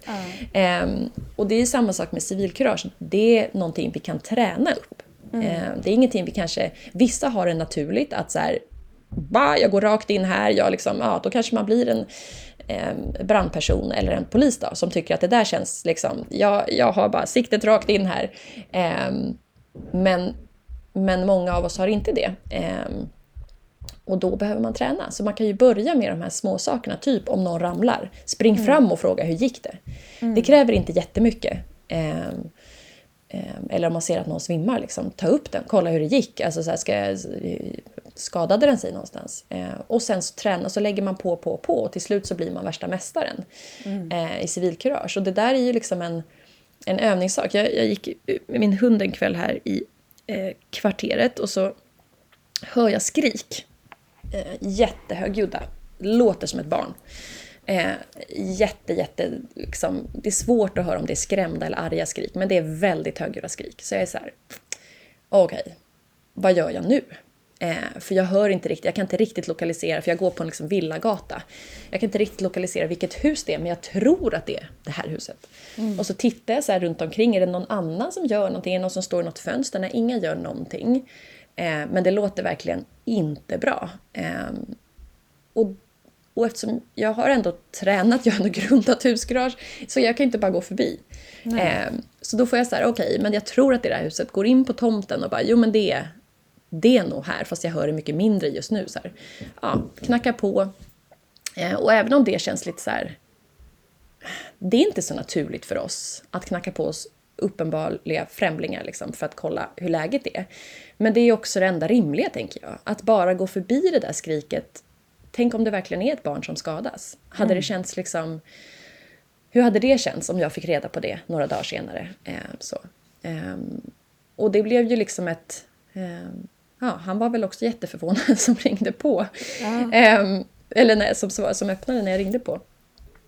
Ehm, och det är samma sak med civilkurage. Det är någonting vi kan träna upp. Ehm, det är ingenting vi kanske... Vissa har det naturligt att så här, bah, jag går rakt in här, jag liksom, ja, då kanske man blir en eh, brandperson eller en polis då, som tycker att det där känns liksom, jag, jag har bara siktet rakt in här. Ehm, men, men många av oss har inte det. Ehm, och då behöver man träna. Så man kan ju börja med de här små sakerna, typ om någon ramlar. Spring fram och fråga hur gick det? Det kräver inte jättemycket. Ehm, eller om man ser att någon svimmar, liksom, ta upp den, kolla hur det gick. Alltså, så här, ska skadade den sig någonstans? Eh, och sen så träna, så lägger man på, på, på och till slut så blir man värsta mästaren eh, i civilkurage. Och det där är ju liksom en, en övningssak. Jag, jag gick med min hund en kväll här i eh, kvarteret och så hör jag skrik. Eh, jättehögljudda. Låter som ett barn. Eh, jätte, jätte, liksom, det är svårt att höra om det är skrämda eller arga skrik, men det är väldigt högljudda skrik. Så jag är så här, okej, vad gör jag nu? Eh, för jag hör inte riktigt, jag kan inte riktigt lokalisera, för jag går på en liksom villagata. Jag kan inte riktigt lokalisera vilket hus det är, men jag tror att det är det här huset. Och så tittar jag så här runt omkring, är det någon annan som gör någonting? Är det någon som står i något fönster? Nej, ingen gör någonting. Eh, men det låter verkligen inte bra. Eh, och, och eftersom jag har ändå tränat, jag har ändå grundat husgarage, så jag kan inte bara gå förbi. Eh, så då får jag så här, okej, men jag tror att det är det här huset. Går in på tomten och bara, jo men det det är nog här, fast jag hör det mycket mindre just nu. Så här. Ja, knackar på. Eh, och även om det känns lite så här, det är inte så naturligt för oss att knacka på oss uppenbarliga främlingar liksom, för att kolla hur läget är. Men det är också det enda rimliga, tänker jag. Att bara gå förbi det där skriket. Tänk om det verkligen är ett barn som skadas. Hade det känts liksom... Hur hade det känts om jag fick reda på det några dagar senare? Eh, så. Ehm, och det blev ju liksom ett... ehm, ja, han var väl också jätteförvånad som ringde på. Ehm, eller nej, som, som öppnade när jag ringde på.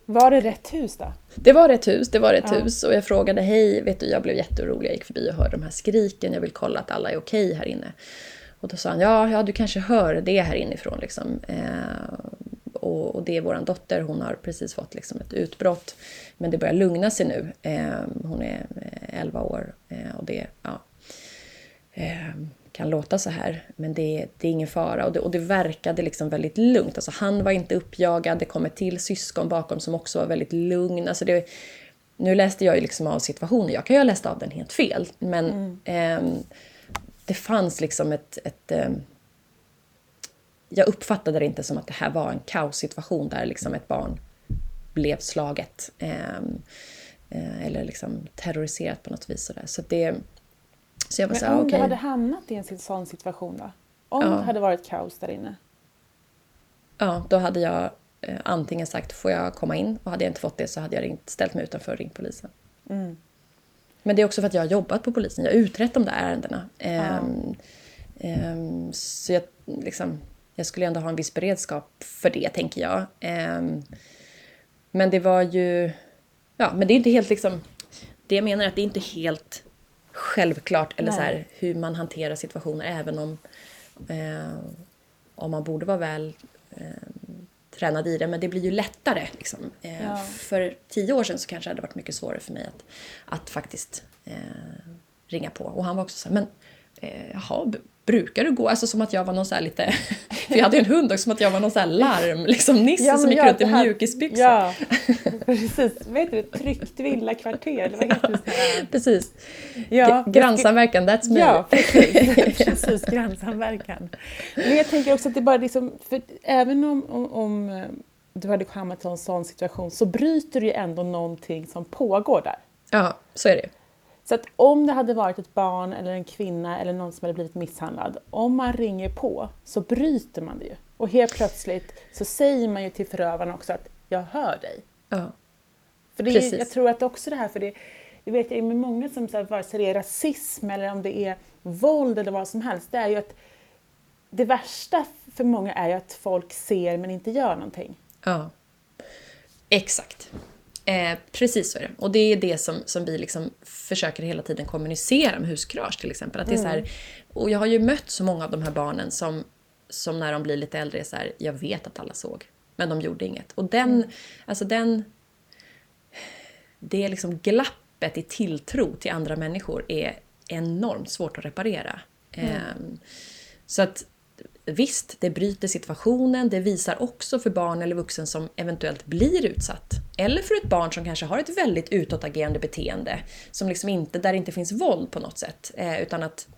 Var det rätt hus då? Det var ett hus, det var ett Ja. hus. Och jag frågade, hej, vet du, jag blev jätteorolig. Jag gick förbi och hörde de här skriken. Jag vill kolla att alla är okej här inne. Och då sa han, ja, ja, du kanske hör det här inifrån liksom. Eh, och, och det är våran dotter, hon har precis fått liksom ett utbrott. Men det börjar lugna sig nu. Eh, hon är eh, 11 år eh, och det, ja. Eh, kan låta så här, men det, det är ingen fara. Och det, och det verkade liksom väldigt lugnt. Alltså, han var inte uppjagad, det kom ett till syskon bakom som också var väldigt lugn. Alltså, det, nu läste jag ju liksom av situationen, jag kan ju ha läst av den helt fel, men ehm, det fanns liksom ett... ett ehm, jag uppfattade det inte som att det här var en kaossituation där liksom ett barn blev slaget. Eh, eh, eller liksom terroriserat på något vis. Sådär. Så det, så jag var Men så om här, du okej. hade hamnat i en sån situation då? Om Ja. det hade varit kaos där inne? Ja, då hade jag eh, antingen sagt får jag komma in och hade jag inte fått det så hade jag ringt, ställt mig utanför och ringt polisen. Mm. Men det är också för att jag har jobbat på polisen. Jag har utrett de där ärendena. Ehm, ehm, så jag, liksom, jag skulle ändå ha en viss beredskap för det, tänker jag. Ehm, men det var ju... Ja, men det är inte helt liksom... Det jag menar är att det är inte helt självklart eller Nej. så här, hur man hanterar situationer även om, eh, om man borde vara väl eh, tränad i det. Men det blir ju lättare. Liksom. Eh, Ja. För tio år sedan så kanske det hade varit mycket svårare för mig att, att faktiskt eh, ringa på. Och han var också så här, men eh, jaha, brukar du gå? Alltså som att jag var någon så lite... För jag hade ju en hund också, som att jag var någon så här larm, liksom Nisse som men gick ja, runt i mjukisbyxor. Ja, precis. Tryggt villakvarter, vad heter det? sån här- Precis. Ja, Grannsamverkan, that's me. Ja, precis. precis grannsamverkan. Men jag tänker också att det bara liksom, för även om, om, om eh, du hade hamnat i en sån situation så bryter du ju ändå någonting som pågår där. Ja, så är det ju. Så att om det hade varit ett barn eller en kvinna eller någon som hade blivit misshandlad, om man ringer på så bryter man det ju. Och helt plötsligt så säger man ju till förövaren också att jag hör dig. Ja. För det är, Precis. jag tror att också det här, för det, det vet jag med många som så här, vare sig det är rasism eller om det är våld eller vad som helst, det är ju att det värsta för många är ju att folk ser men inte gör någonting. Ja. Exakt. Eh, precis så är det. Och det är det som, som vi liksom försöker hela tiden kommunicera med huskurage till exempel. Att det är så här, och jag har ju mött så många av de här barnen som, som när de blir lite äldre är så här, jag vet att alla såg, men de gjorde inget. Och den, alltså den, det är liksom glappet i tilltro till andra människor är enormt svårt att reparera. Ehm, så att visst, det bryter situationen. Det visar också för barn eller vuxen som eventuellt blir utsatt. Eller för ett barn som kanske har ett väldigt utåtagerande beteende. Som liksom inte, där det inte finns våld på något sätt. Eh, utan att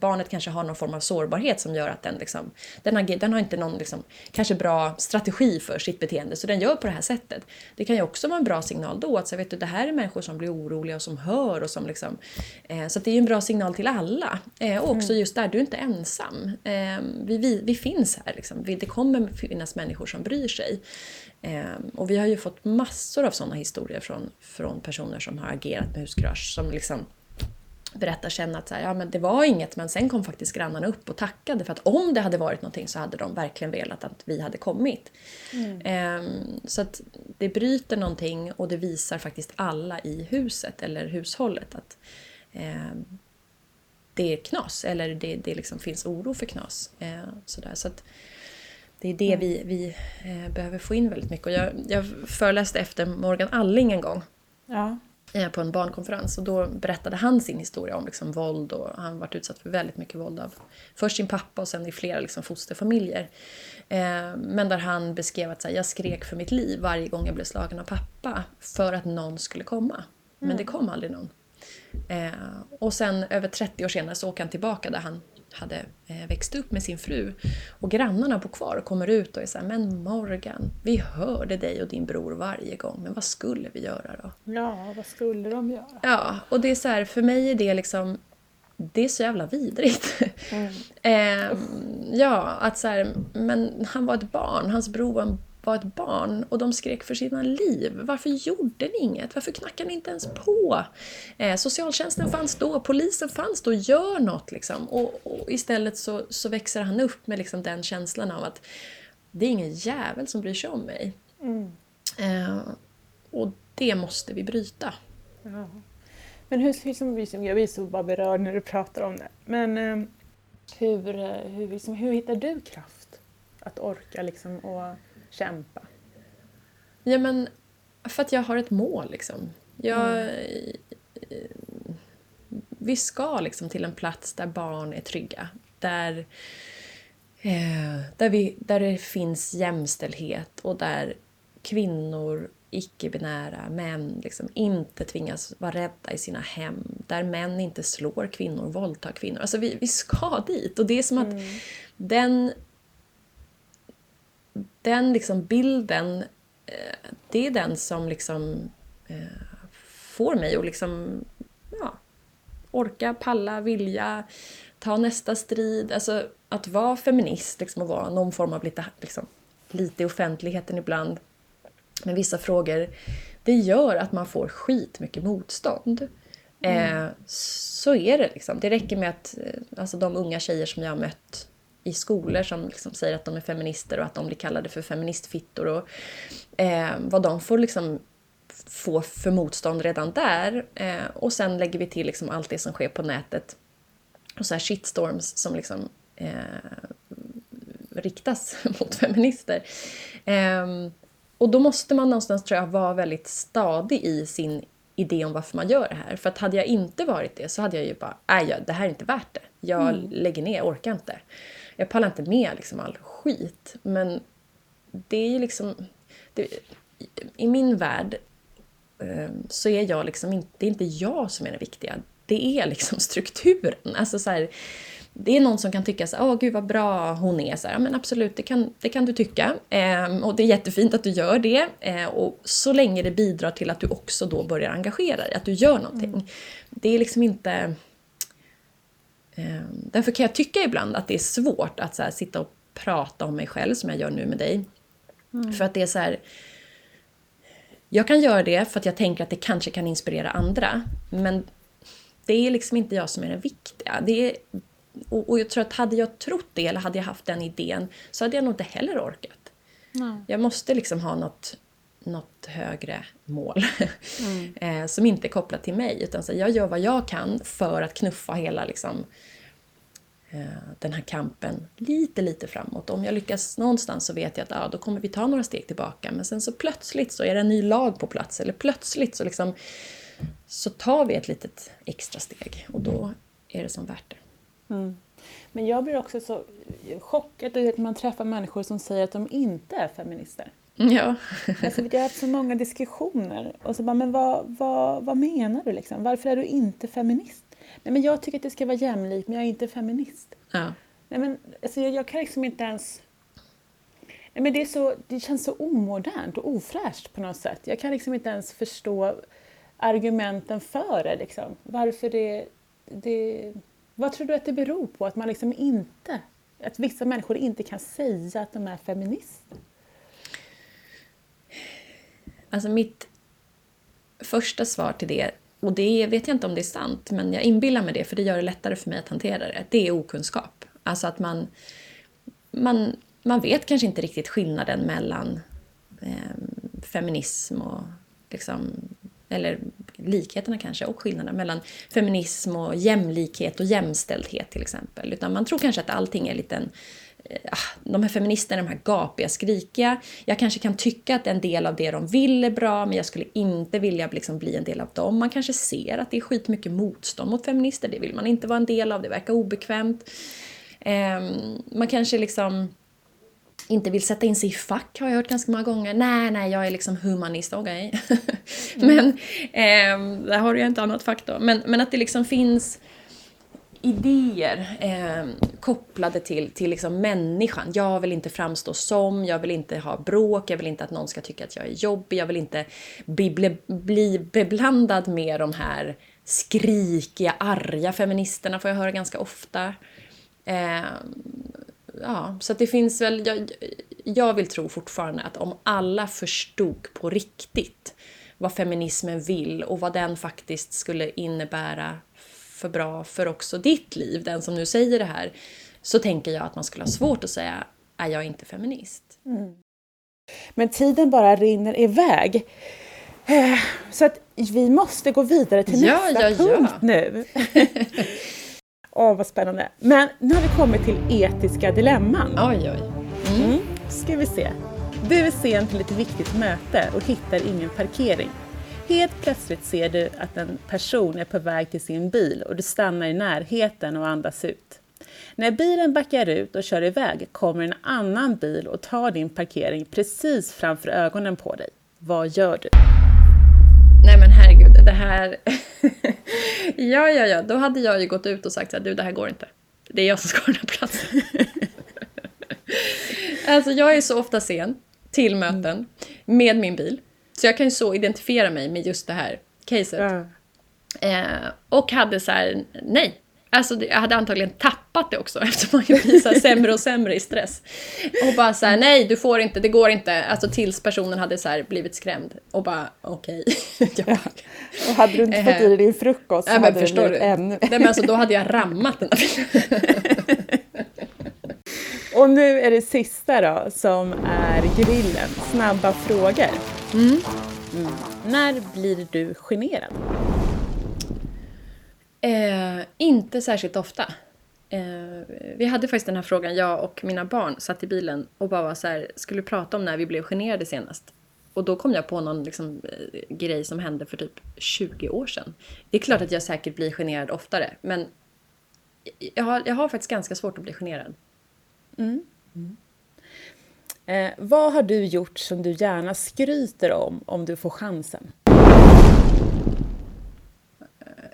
barnet kanske har någon form av sårbarhet som gör att den, liksom, den, har, den har inte någon liksom, kanske bra strategi för sitt beteende, så den gör på det här sättet. Det kan ju också vara en bra signal då, att så, vet du, det här är människor som blir oroliga och som hör. Och som liksom, eh, så det är ju en bra signal till alla. Eh, och också just där, du är inte ensam. Eh, vi, vi, vi finns här, liksom. vi, det kommer finnas människor som bryr sig. Eh, och vi har ju fått massor av sådana historier från, från personer som har agerat med huskurage, som liksom berättar sen att så här, ja, men det var inget men sen kom faktiskt grannarna upp och tackade för att om det hade varit någonting så hade de verkligen velat att vi hade kommit. Ehm, så att det bryter någonting och det visar faktiskt alla i huset eller hushållet att ehm, det är knas eller det, det liksom finns oro för knas. Ehm, sådär. Så att det är det vi, vi eh, behöver få in väldigt mycket. Och jag, jag föreläste efter Morgan Alling en gång Ja. Eh, på en barnkonferens och då berättade han sin historia om liksom våld och han varit utsatt för väldigt mycket våld av först sin pappa och sen i flera liksom fosterfamiljer. Eh, men där han beskrev att så här, jag skrek för mitt liv varje gång jag blev slagen av pappa för att någon skulle komma. Men det kom aldrig någon. Eh, och sen över 30 år senare så åker han tillbaka där han hade eh, växt upp med sin fru. Och grannarna bor kvar och kommer ut och är så här, men Morgan, vi hörde dig och din bror varje gång, men vad skulle vi göra då? ja, vad skulle de göra? Ja, och det är så här, för mig är det liksom det är så jävla vidrigt. Ehm, ja, att så här, men han var ett barn, hans bror var en- var ett barn och de skrek för sina liv. Varför gjorde ni inget? Varför knackade ni inte ens på? Eh, socialtjänsten fanns då, polisen fanns då, gör något liksom. Och, och istället så, så växer han upp med liksom den känslan av att det är ingen jävel som bryr sig om mig. Eh, och det måste vi bryta. Ja. Men hur, hur som, vi som- jag blir så bara berörd när du pratar om det. Men eh, hur, eh, hur, liksom, hur hittar du kraft att orka liksom, och kämpa? Ja, men för att jag har ett mål liksom. Jag, eh, Vi ska liksom till en plats där barn är trygga. Där, eh, där, vi, där det finns jämställdhet och där kvinnor, icke-binära män liksom inte tvingas vara rädda i sina hem. Där män inte slår kvinnor, våldtar kvinnor. Alltså vi, vi ska dit. Och det är som att den den liksom bilden eh, det är den som liksom eh, får mig att liksom, ja, orka, palla, vilja, ta nästa strid. Alltså att vara feminist liksom, och vara någon form av lite, liksom, lite i offentligheten ibland med vissa frågor, det gör att man får skit mycket motstånd. Mm. Eh, så är det liksom. Det räcker med att eh, alltså, de unga tjejer som jag har mött i skolor som liksom säger att de är feminister och att de blir kallade för feministfittor och eh, vad de får liksom få för motstånd redan där. Eh, och sen lägger vi till liksom allt det som sker på nätet. Och så här shitstorms som liksom eh, riktas mot feminister. Eh, och då måste man någonstans tror jag vara väldigt stadig i sin idé om varför man gör det här. För att hade jag inte varit det så hade jag ju bara, nej det här är inte värt det. Jag mm. lägger ner, orkar inte. Jag pallar inte med liksom all skit. Men det är ju liksom... Det, I min värld eh, så är jag liksom inte, det är inte jag som är det viktiga. Det är liksom strukturen. Alltså så här, det är någon som kan tycka så åh gud vad bra hon är. Så här, men absolut, det kan, det kan du tycka. Eh, och det är jättefint att du gör det. Eh, och så länge det bidrar till att du också då börjar engagera dig, att du gör någonting. Mm. Det är liksom inte... Eh, därför kan jag tycka ibland att det är svårt att så här, sitta och prata om mig själv som jag gör nu med dig. Mm. För att det är så här... Jag kan göra det för att jag tänker att det kanske kan inspirera andra. Men det är liksom inte jag som är det viktiga. Det är och, och, jag tror att hade jag trott det eller hade jag haft den idén så hade jag nog inte heller orkat. Nej. Jag måste liksom ha något, något högre mål mm. eh, som inte är kopplat till mig. Utan så jag gör vad jag kan för att knuffa hela liksom, eh, den här kampen lite, lite framåt. Om jag lyckas någonstans så vet jag att ah, då kommer vi ta några steg tillbaka. Men sen så plötsligt så är det en ny lag på plats. Eller plötsligt så, liksom, så tar vi ett litet extra steg. Och då är det som värt det. Mm. Men jag blir också så chockad när man träffar människor som säger att de inte är feminister. Ja. alltså, jag har haft så många diskussioner och så bara, men vad, vad, vad menar du liksom? Varför är du inte feminist? Nej men jag tycker att det ska vara jämlikt men jag är inte feminist. Ja. Nej men alltså, jag, jag kan liksom inte ens Nej, men det, är så, det känns så omodernt och ofräscht på något sätt. Jag kan liksom inte ens förstå argumenten för det. Liksom. Varför det, det vad tror du att det beror på att man liksom inte, att vissa människor inte kan säga att de är feminister? Alltså mitt första svar till det, och det vet jag inte om det är sant, men jag inbillar mig det för det gör det lättare för mig att hantera det, det är okunskap. Alltså att man, man, man vet kanske inte riktigt skillnaden mellan eh, feminism och liksom eller likheterna kanske och skillnaderna mellan feminism och jämlikhet och jämställdhet till exempel. Utan man tror kanske att allting är liten eh, de här feministerna, de här gapiga, skrikiga. Jag kanske kan tycka att en del av det de vill är bra, men jag skulle inte vilja liksom bli en del av dem. Man kanske ser att det är skitmycket motstånd mot feminister, det vill man inte vara en del av, det verkar obekvämt. Um, man kanske liksom inte vill sätta in sig i fack har jag hört ganska många gånger. Nej, nej, jag är liksom humanist, okej. Okay. mm. Men, eh, där har du ju ett annat fack då. Men, men att det liksom finns idéer eh, kopplade till, till liksom människan. Jag vill inte framstå som, jag vill inte ha bråk, jag vill inte att någon ska tycka att jag är jobbig, jag vill inte bli, bli, bli beblandad med de här skrikiga, arga feministerna får jag höra ganska ofta. Eh, ja, så det finns väl... Jag, jag vill tro fortfarande att om alla förstod på riktigt vad feminismen vill och vad den faktiskt skulle innebära för bra för också ditt liv, den som nu säger det här, så tänker jag att man skulle ha svårt att säga är jag inte feminist. Mm. Men tiden bara rinner iväg. Eh, så att vi måste gå vidare till ja, nästa ja, punkt ja. nu. Åh, oh, vad spännande. Men nu har vi kommit till etiska dilemman. Oj, oj. Mm. Mm. Ska vi se. Du är sen till ett viktigt möte och hittar ingen parkering. Helt plötsligt ser du att en person är på väg till sin bil och du stannar i närheten och andas ut. När bilen backar ut och kör iväg kommer en annan bil och tar din parkering precis framför ögonen på dig. Vad gör du? Nej men herregud, det här... ja, ja, ja, då hade jag ju gått ut och sagt att du, det här går inte. Det är jag som ska ha den här platsen. alltså jag är så ofta sen till möten. med min bil. Så jag kan ju så identifiera mig med just det här caset. Ja. Eh, och hade så här, nej. Alltså det- jag hade antagligen tappat det också eftersom man blir så här sämre och sämre i stress. Och bara så här, nej du får inte, det går inte. Alltså tills personen hade så här blivit skrämd. Och bara, okej. jag, Och hade du inte fått i dig din frukost så Nej, men hade det förstår blivit du? ännu... Nej, men alltså, då hade jag rammat den där Och nu är det sista då, som är grillen. Snabba frågor. Mm. När blir du generad? Eh, inte särskilt ofta. Eh, vi hade faktiskt den här frågan, jag och mina barn satt i bilen och bara var så här, skulle prata om när vi blev generade senast. Och då kom jag på någon liksom, eh, grej som hände för typ 20 år sedan. Det är klart att jag säkert blir generad oftare, men jag har, jag har faktiskt ganska svårt att bli generad. Eh, vad har du gjort som du gärna skryter om, om du får chansen?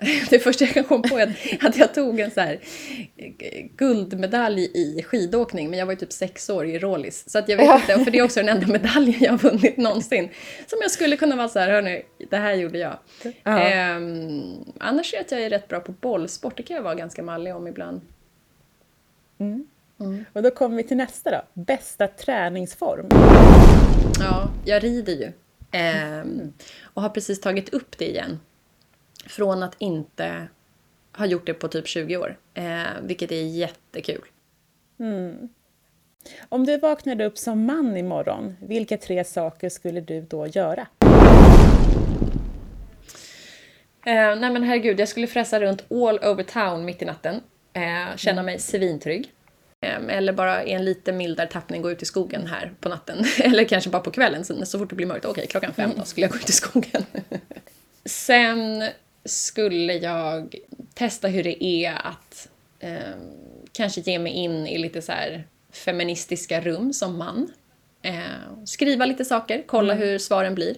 Det första jag kan komma på är att, jag tog en så här eh, guldmedalj i skidåkning, men jag var ju typ sex år i Rålis. Så att jag vet inte, för det är också den enda medaljen jag har vunnit någonsin. Som jag skulle kunna vara så här, hörni, det här gjorde jag. Ja. Ehm, annars är jag att jag är rätt bra på bollsport, det kan jag vara ganska mallig om ibland. Och då kommer vi till nästa då. Bästa träningsform? Ja, jag rider ju. Ehm, och har precis tagit upp det igen. Från att inte ha gjort det på typ 20 år. Eh, vilket är jättekul. Om du vaknade upp som man imorgon, vilka tre saker skulle du då göra? Eh, nej men herregud, jag skulle fräsa runt all over town mitt i natten. Eh, känna mig svintrygg. Eh, eller bara i en lite mildare tappning gå ut i skogen här på natten. eller kanske bara på kvällen, så, så fort det blir mörkt. Okej, klockan fem då skulle jag gå ut i skogen. Sen skulle jag testa hur det är att eh, kanske ge mig in i lite så feministiska rum som man. Eh, skriva lite saker, kolla hur svaren blir.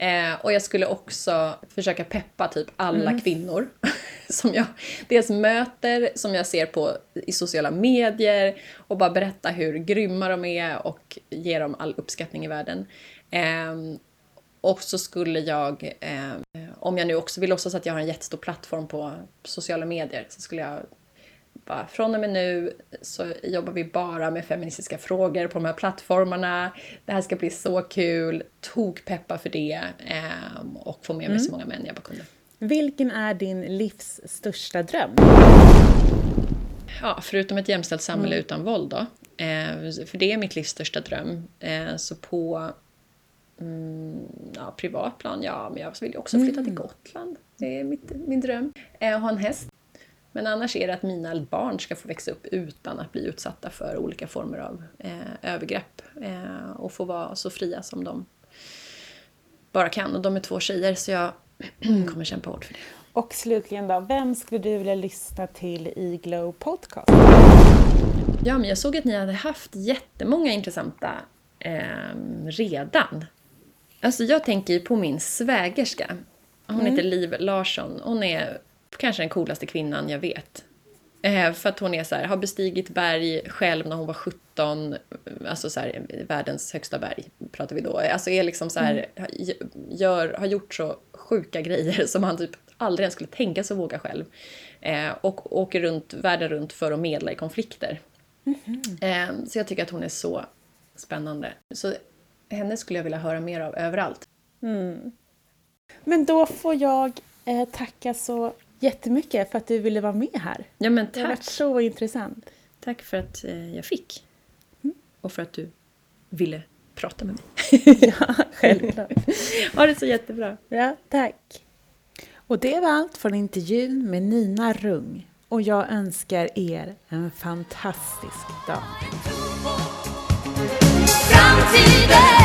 Eh, och jag skulle också försöka peppa typ alla kvinnor som jag dels möter, som jag ser på i sociala medier och bara berätta hur grymma de är och ge dem all uppskattning i världen. Eh, och så skulle jag, eh, om jag nu också vill låtsas att jag har en jättestor plattform på sociala medier, så skulle jag bara, från och med nu så jobbar vi bara med feministiska frågor på de här plattformarna. Det här ska bli så kul, tok peppa för det eh, och få med mig så många män jag bara kunde. Vilken är din livs största dröm? Ja, förutom ett jämställt samhälle utan våld då. Eh, för det är mitt livs största dröm. Eh, så på mm, ja, privat plan, ja, men jag vill ju också flytta till Gotland. Det är mitt, min dröm. Eh, ha en häst. Men annars är det att mina barn ska få växa upp utan att bli utsatta för olika former av eh, övergrepp. Eh, och få vara så fria som de bara kan. Och de är två tjejer så jag kommer kämpa hårt för det. Och slutligen då, vem skulle du vilja lyssna till i Glow Podcast? Ja, men jag såg att ni hade haft jättemånga intressanta eh, redan. Alltså jag tänker ju på min svägerska. Hon heter Liv Larsson. Hon är kanske den coolaste kvinnan jag vet. Eh, för att hon är så här, har bestigit berg själv när hon var 17, alltså så här, världens högsta berg pratar vi då. Alltså är liksom så här, gör, har gjort så sjuka grejer som han typ aldrig ens skulle tänka sig våga själv. Eh, och åker runt, världen runt för att medla i konflikter. Eh, så jag tycker att hon är så spännande. Så henne skulle jag vilja höra mer av överallt. Men då får jag eh, tacka så jättemycket för att du ville vara med här. Ja, men tack. Det har varit så intressant. Tack för att eh, jag fick. Mm. Och för att du ville prata med mig. ja, självklart. ha det så jättebra. Ja, tack. Och det var allt från intervjun med Nina Rung. Och jag önskar er en fantastisk dag. Framtiden